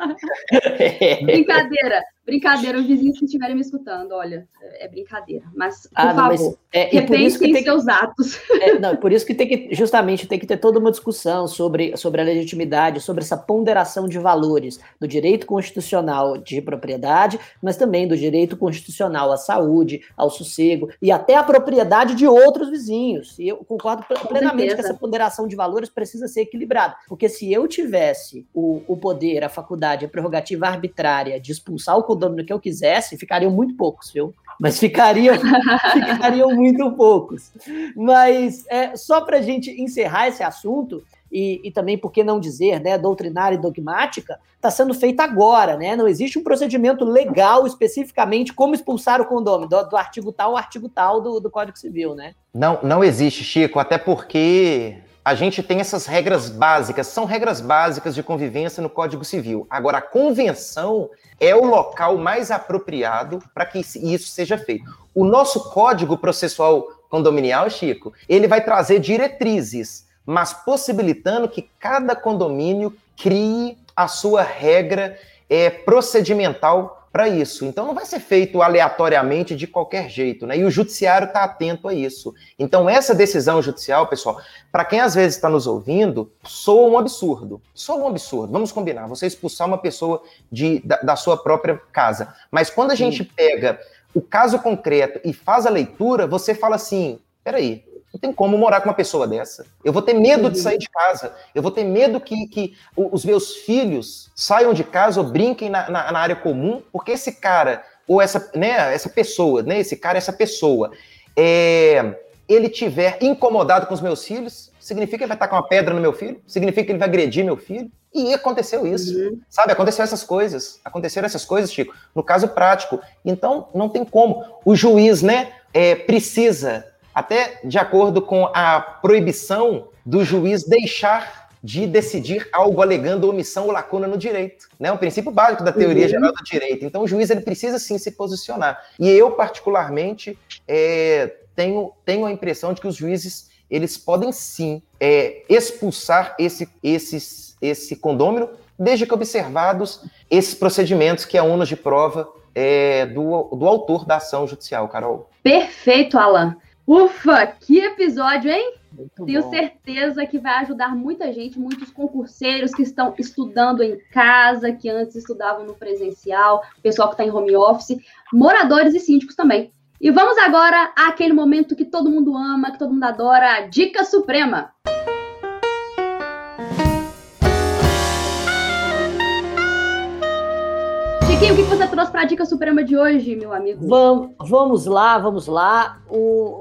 Brincadeira. Brincadeira, os vizinhos que estiverem me escutando, olha, é brincadeira. Mas, por ah, não, favor, é, repensem tem seus atos. É, não, por isso que tem que, justamente, tem que ter toda uma discussão sobre, sobre a legitimidade, sobre essa ponderação de valores do direito constitucional de propriedade, mas também do direito constitucional à saúde, ao sossego e até à propriedade de outros vizinhos. E eu concordo plenamente que essa ponderação de valores precisa ser equilibrada. Porque se eu tivesse o, o poder, a faculdade, a prerrogativa arbitrária de expulsar o condomínio que eu quisesse, ficariam muito poucos, viu? Mas ficariam, ficariam muito poucos. Mas é, só para a gente encerrar esse assunto, e, e, também, por que não dizer, né, doutrinária e dogmática, está sendo feita agora, né? Não existe um procedimento legal especificamente como expulsar o condômino, do, do artigo tal ao artigo tal do, do Código Civil, né? Não, não existe, Chico, até porque a gente tem essas regras básicas, são regras básicas de convivência no Código Civil. Agora, a convenção é o local mais apropriado para que isso seja feito. O nosso código processual condominial, Chico, ele vai trazer diretrizes, mas possibilitando que cada condomínio crie a sua regra é, procedimental para isso. Então não vai ser feito aleatoriamente de qualquer jeito, né? E o judiciário está atento a isso. Então essa decisão judicial, pessoal, para quem às vezes está nos ouvindo, soa um absurdo. Soa um absurdo. Vamos combinar. Você expulsar uma pessoa de, da, da sua própria casa. Mas quando a gente pega o caso concreto e faz a leitura, você fala assim: peraí, Não tem como morar com uma pessoa dessa. Eu vou ter medo de sair de casa. Eu vou ter medo que, que os meus filhos saiam de casa ou brinquem na, na, na área comum, porque esse cara, ou essa, né, essa pessoa, né, esse cara, essa pessoa, é, ele tiver incomodado com os meus filhos, significa que ele vai estar com uma pedra no meu filho? Significa que ele vai agredir meu filho? E aconteceu isso, uhum. sabe? Aconteceu essas coisas. Aconteceram essas coisas, Chico, no caso prático. Então, não tem como. O juiz, né, é, precisa, até de acordo com a proibição do juiz deixar de decidir algo alegando omissão ou lacuna no direito. Né? Um princípio básico da teoria uhum. geral do direito. Então, o juiz ele precisa sim se posicionar. E eu, particularmente, é, tenho, tenho a impressão de que os juízes eles podem sim é, expulsar esse, esses, esse condômino, desde que observados esses procedimentos que é ônus de prova é, do, do autor da ação judicial, Carol. Perfeito, Alan. Ufa, que episódio, hein? Muito Tenho bom. certeza que vai ajudar muita gente, muitos concurseiros que estão estudando em casa, que antes estudavam no presencial, pessoal que está em home office, moradores e síndicos também. E vamos agora àquele momento que todo mundo ama, que todo mundo adora, a Dica Suprema. Chiquinho, o que você trouxe para a Dica Suprema de hoje, meu amigo? Vamos, vamos lá, vamos lá.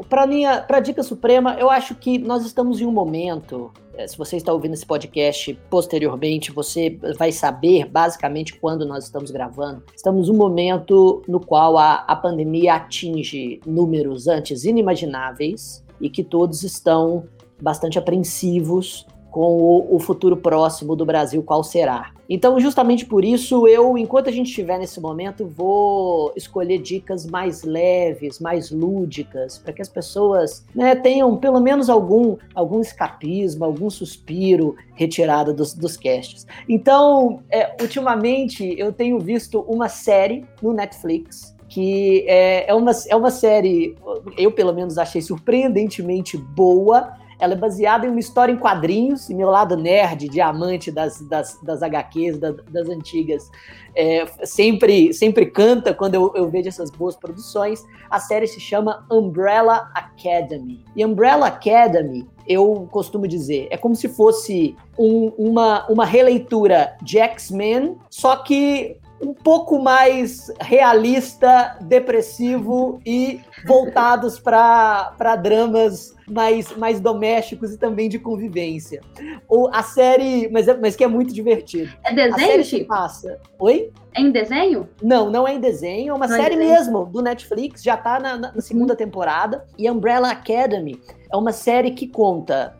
Para a Dica Suprema, eu acho que nós estamos em um momento é, se você está ouvindo esse podcast posteriormente, você vai saber basicamente quando nós estamos gravando. Estamos num momento no qual a, a pandemia atinge números antes inimagináveis e que todos estão bastante apreensivos com o, o, futuro próximo do Brasil, qual será. Então, justamente por isso, eu, enquanto a gente estiver nesse momento, vou escolher dicas mais leves, mais lúdicas, para que as pessoas né, tenham pelo menos algum, algum escapismo, algum suspiro retirado dos, dos casts. Então, é, ultimamente, eu tenho visto uma série no Netflix que é, é, uma, é uma série, eu pelo menos achei surpreendentemente boa, ela é baseada em uma história em quadrinhos, e meu lado nerd, diamante das, das, das HQs, das, das antigas, é, sempre, sempre canta quando eu, eu vejo essas boas produções. A série se chama Umbrella Academy. E Umbrella Academy, eu costumo dizer, é como se fosse um, uma, uma releitura de X-Men, só que um pouco mais realista, depressivo e voltados para dramas mais, mais domésticos e também de convivência. Ou a série, mas, é, mas que é muito divertido. É desenho, Chico? passa. Oi? É em desenho? Não, não é em desenho, é uma não é série é mesmo do Netflix, já tá na, na segunda temporada. E Umbrella Academy é uma série que conta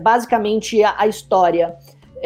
basicamente a, a história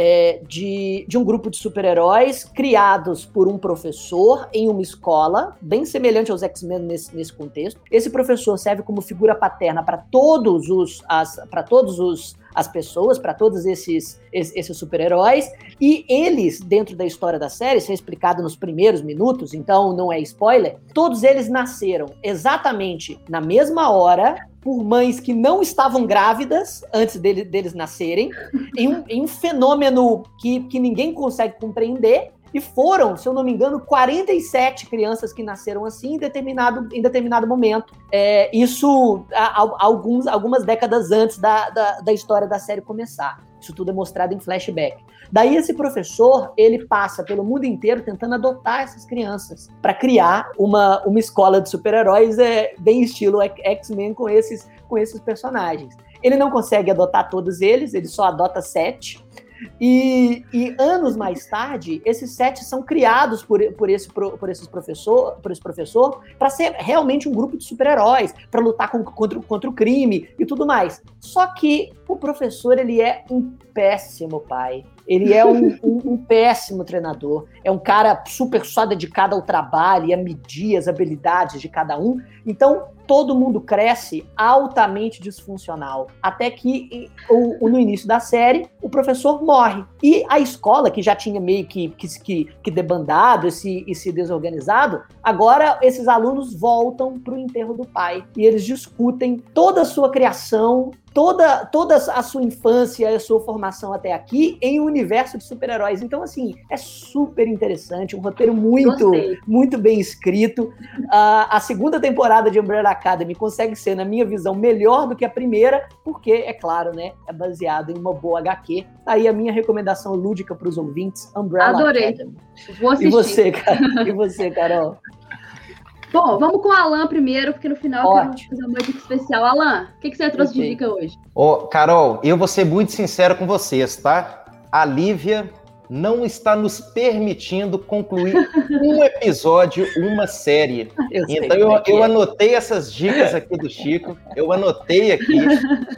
é, de, de um grupo de super-heróis criados por um professor em uma escola, bem semelhante aos X-Men nesse, nesse contexto. Esse professor serve como figura paterna para todos os para todos os as pessoas, para todos esses, esses super-heróis. E eles, dentro da história da série, isso é explicado nos primeiros minutos, então não é spoiler, todos eles nasceram exatamente na mesma hora, por mães que não estavam grávidas antes dele, deles nascerem, em um, em um fenômeno que, que ninguém consegue compreender, e foram, se eu não me engano, 47 crianças que nasceram assim em determinado, em determinado momento. É, isso a, a, alguns, algumas décadas antes da, da, da história da série começar. Isso tudo é mostrado em flashback. Daí esse professor, ele passa pelo mundo inteiro tentando adotar essas crianças para criar uma, uma escola de super-heróis é, bem estilo X-Men com esses, com esses personagens. Ele não consegue adotar todos eles, ele só adota sete. E, e, anos mais tarde, esses sete são criados por, por, esse, por, esses professor, por esse professor para ser realmente um grupo de super-heróis, para lutar com, contra, contra o crime e tudo mais. Só que o professor ele é um péssimo pai. Ele é um, um, um, péssimo treinador. É um cara super só dedicado ao trabalho e a medir as habilidades de cada um. Então, todo mundo cresce altamente disfuncional. Até que, no início da série, o professor morre. E a escola, que já tinha meio que, que, que debandado e se, e se desorganizado, agora esses alunos voltam para o enterro do pai. E eles discutem toda a sua criação, toda, toda a sua infância, a sua formação até aqui em um universo de super-heróis. Então, assim, é super interessante, um roteiro muito, muito bem escrito. Uh, a segunda temporada de Umbrella Academy consegue ser, na minha visão, melhor do que a primeira, porque, é claro, né, é baseado em uma boa HQ. Tá aí a minha recomendação lúdica para os ouvintes, Umbrella Adorei. Academy. Vou assistir. E você, cara? E você, Carol? Bom, vamos com o Alan primeiro, porque no final Ótimo. eu quero fazer uma dica especial. Alan, o que, que você trouxe de dica hoje? Ô, Carol, eu vou ser muito sincero com vocês, tá? A Lívia não está nos permitindo concluir um episódio, uma série. Eu então eu, é eu é. anotei essas dicas aqui do Chico, eu anotei aqui,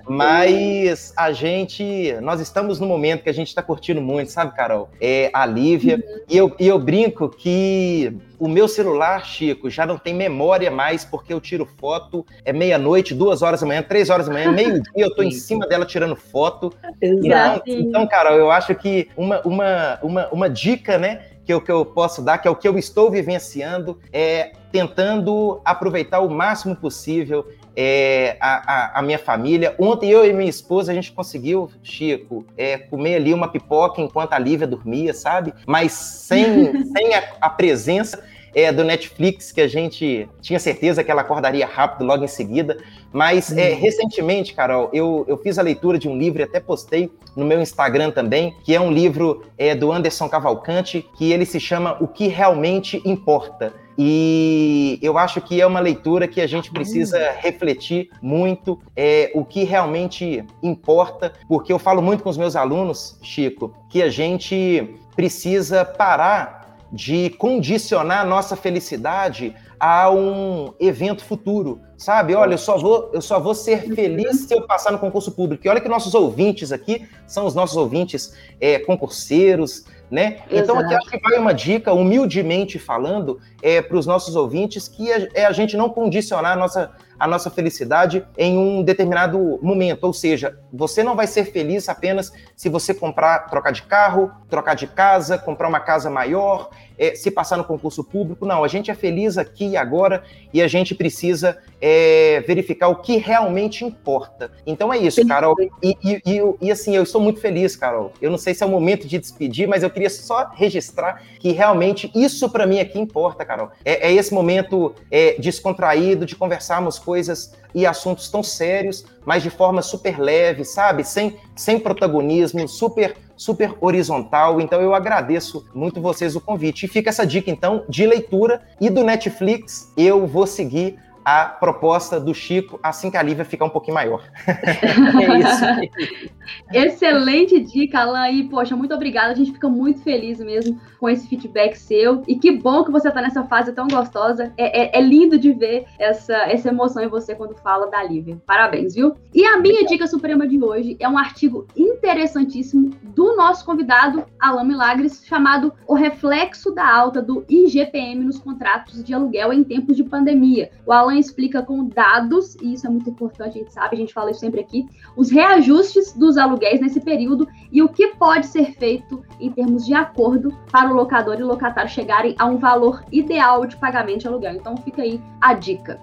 mas a gente, nós estamos no momento que a gente está curtindo muito, sabe, Carol? É a Lívia, uhum. e, eu, e eu brinco que o meu celular, Chico, já não tem memória mais, porque eu tiro foto, é meia-noite, duas horas da manhã, três horas da manhã, meio-dia, eu tô em cima dela tirando foto. Exato. Então, então, Carol, eu acho que uma, uma, uma, uma dica, né, que eu, que eu posso dar, que é o que eu estou vivenciando, é tentando aproveitar o máximo possível é, a, a, a, minha família. Ontem eu e minha esposa, a gente conseguiu, Chico, é, comer ali uma pipoca enquanto a Lívia dormia, sabe? Mas sem, sem a, a presença é, do Netflix, que a gente tinha certeza que ela acordaria rápido logo em seguida. Mas é, uhum. recentemente, Carol, eu, eu fiz a leitura de um livro e até postei no meu Instagram também, que é um livro é, do Anderson Cavalcante, que ele se chama O que Realmente Importa. E eu acho que é uma leitura que a gente precisa refletir muito é, o que realmente importa, porque eu falo muito com os meus alunos, Chico, que a gente precisa parar de condicionar a nossa felicidade a um evento futuro, sabe? Olha, eu só vou, eu só vou ser feliz se eu passar no concurso público. E olha que nossos ouvintes aqui são os nossos ouvintes é, concurseiros, né? Exato. Então aqui acho que vai uma dica, humildemente falando, é, para os nossos ouvintes, que é, é a gente não condicionar a nossa a nossa felicidade em um determinado momento. Ou seja, você não vai ser feliz apenas se você comprar, trocar de carro, trocar de casa, comprar uma casa maior, é, se passar no concurso público. Não, a gente é feliz aqui e agora e a gente precisa é, verificar o que realmente importa. Então é isso, Carol. E, e, e, e, assim, eu estou muito feliz, Carol. Eu não sei se é o momento de despedir, mas eu queria só registrar que realmente isso para mim aqui importa, Carol. É, é esse momento é, descontraído de conversarmos coisas e assuntos tão sérios, mas de forma super leve, sabe? Sem, sem protagonismo, super super horizontal. Então eu agradeço muito vocês o convite. E fica essa dica então de leitura e do Netflix. Eu vou seguir a proposta do Chico assim que a Lívia ficar um pouquinho maior. é isso. Excelente dica, Alan. E, poxa, muito obrigada. A gente fica muito feliz mesmo com esse feedback seu. E que bom que você está nessa fase tão gostosa. É, é, é, lindo de ver essa, essa emoção em você quando fala da Lívia. Parabéns, viu? E a minha dica suprema de hoje é um artigo interessantíssimo do nosso convidado, Alan Milagres, chamado O Reflexo da Alta do IGPM nos Contratos de Aluguel em Tempos de Pandemia. O Alan explica com dados, e isso é muito importante, a gente sabe, a gente fala isso sempre aqui, os reajustes dos aluguéis nesse período e o que pode ser feito em termos de acordo para o locador e o locatário chegarem a um valor ideal de pagamento de aluguel. Então fica aí a dica.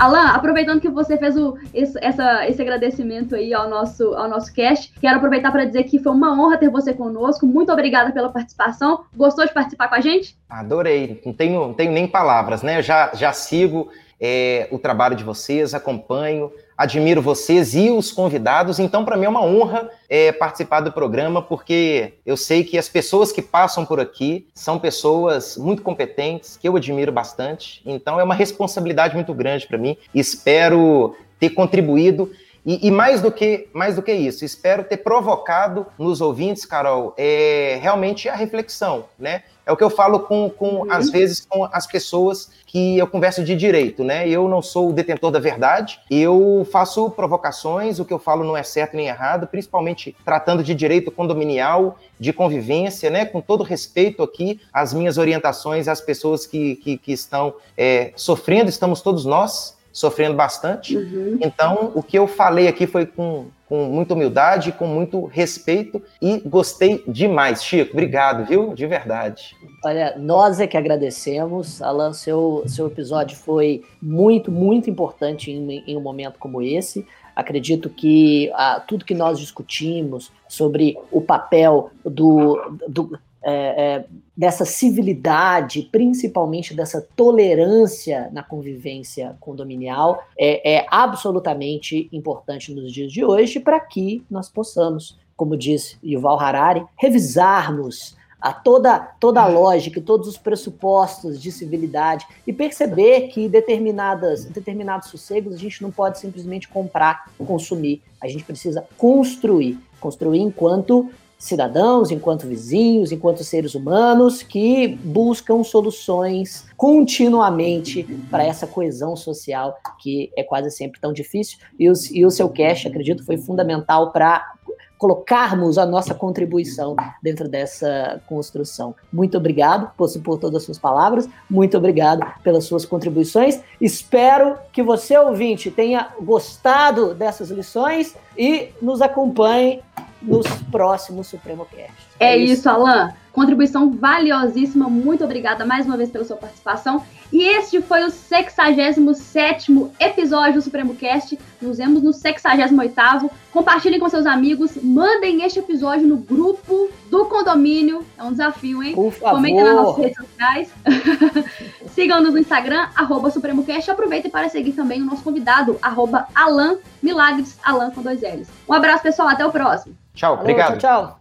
Alan, aproveitando que você fez o, esse, essa, esse agradecimento aí ao nosso, ao nosso cast, quero aproveitar para dizer que foi uma honra ter você conosco. Muito obrigada pela participação. Gostou de participar com a gente? Adorei. Não tenho, não tenho nem palavras, né? Eu já, já sigo é, o trabalho de vocês, acompanho, admiro vocês e os convidados. Então, para mim é uma honra é, participar do programa, porque eu sei que as pessoas que passam por aqui são pessoas muito competentes, que eu admiro bastante. Então, é uma responsabilidade muito grande para mim. Espero ter contribuído. E, e, mais do que mais do que isso, espero ter provocado nos ouvintes, Carol, é, realmente a reflexão, né? É o que eu falo com, com uhum. às vezes, com as pessoas que eu converso de direito, né? Eu não sou o detentor da verdade, eu faço provocações, o que eu falo não é certo nem errado, principalmente tratando de direito condominial, de convivência, né? Com todo respeito aqui às minhas orientações às pessoas que, que, que estão é, sofrendo, estamos todos nós sofrendo bastante. Uhum. Então, o que eu falei aqui foi com, com muita humildade, com muito respeito e gostei demais. Chico, obrigado, viu? De verdade. Olha, nós é que agradecemos. Alan, seu, seu episódio foi muito, muito importante em, em um momento como esse. Acredito que ah, tudo que nós discutimos sobre o papel do, do é, é, dessa civilidade, principalmente dessa tolerância na convivência condominial, é, é absolutamente importante nos dias de hoje para que nós possamos, como diz Yuval Harari, revisarmos a toda, toda a lógica e todos os pressupostos de civilidade e perceber que determinadas, determinados sossegos a gente não pode simplesmente comprar, consumir. A gente precisa construir. Construir enquanto cidadãos, enquanto vizinhos, enquanto seres humanos que buscam soluções continuamente para essa coesão social que é quase sempre tão difícil. E o, e o seu cash, acredito, foi fundamental para colocarmos a nossa contribuição dentro dessa construção. Muito obrigado por, por todas as suas palavras, muito obrigado pelas suas contribuições. Espero que você, ouvinte, tenha gostado dessas lições e nos acompanhe nos próximos Supremo Cast. É, é isso, isso Alan. Contribuição valiosíssima. Muito obrigada mais uma vez pela sua participação. E este foi o 67 episódio do Supremo Cast. Nos vemos no 68. Compartilhem com seus amigos. Mandem este episódio no grupo do condomínio. É um desafio, hein? Por favor. Comentem nas nossas redes sociais. Sigam-nos no Instagram, arroba SupremoCast. Aproveitem para seguir também o nosso convidado, arroba Alan Milagres, Alan com dois L's. Um abraço, pessoal. Até o próximo. Tchau, Alô, obrigado. Tchau, tchau.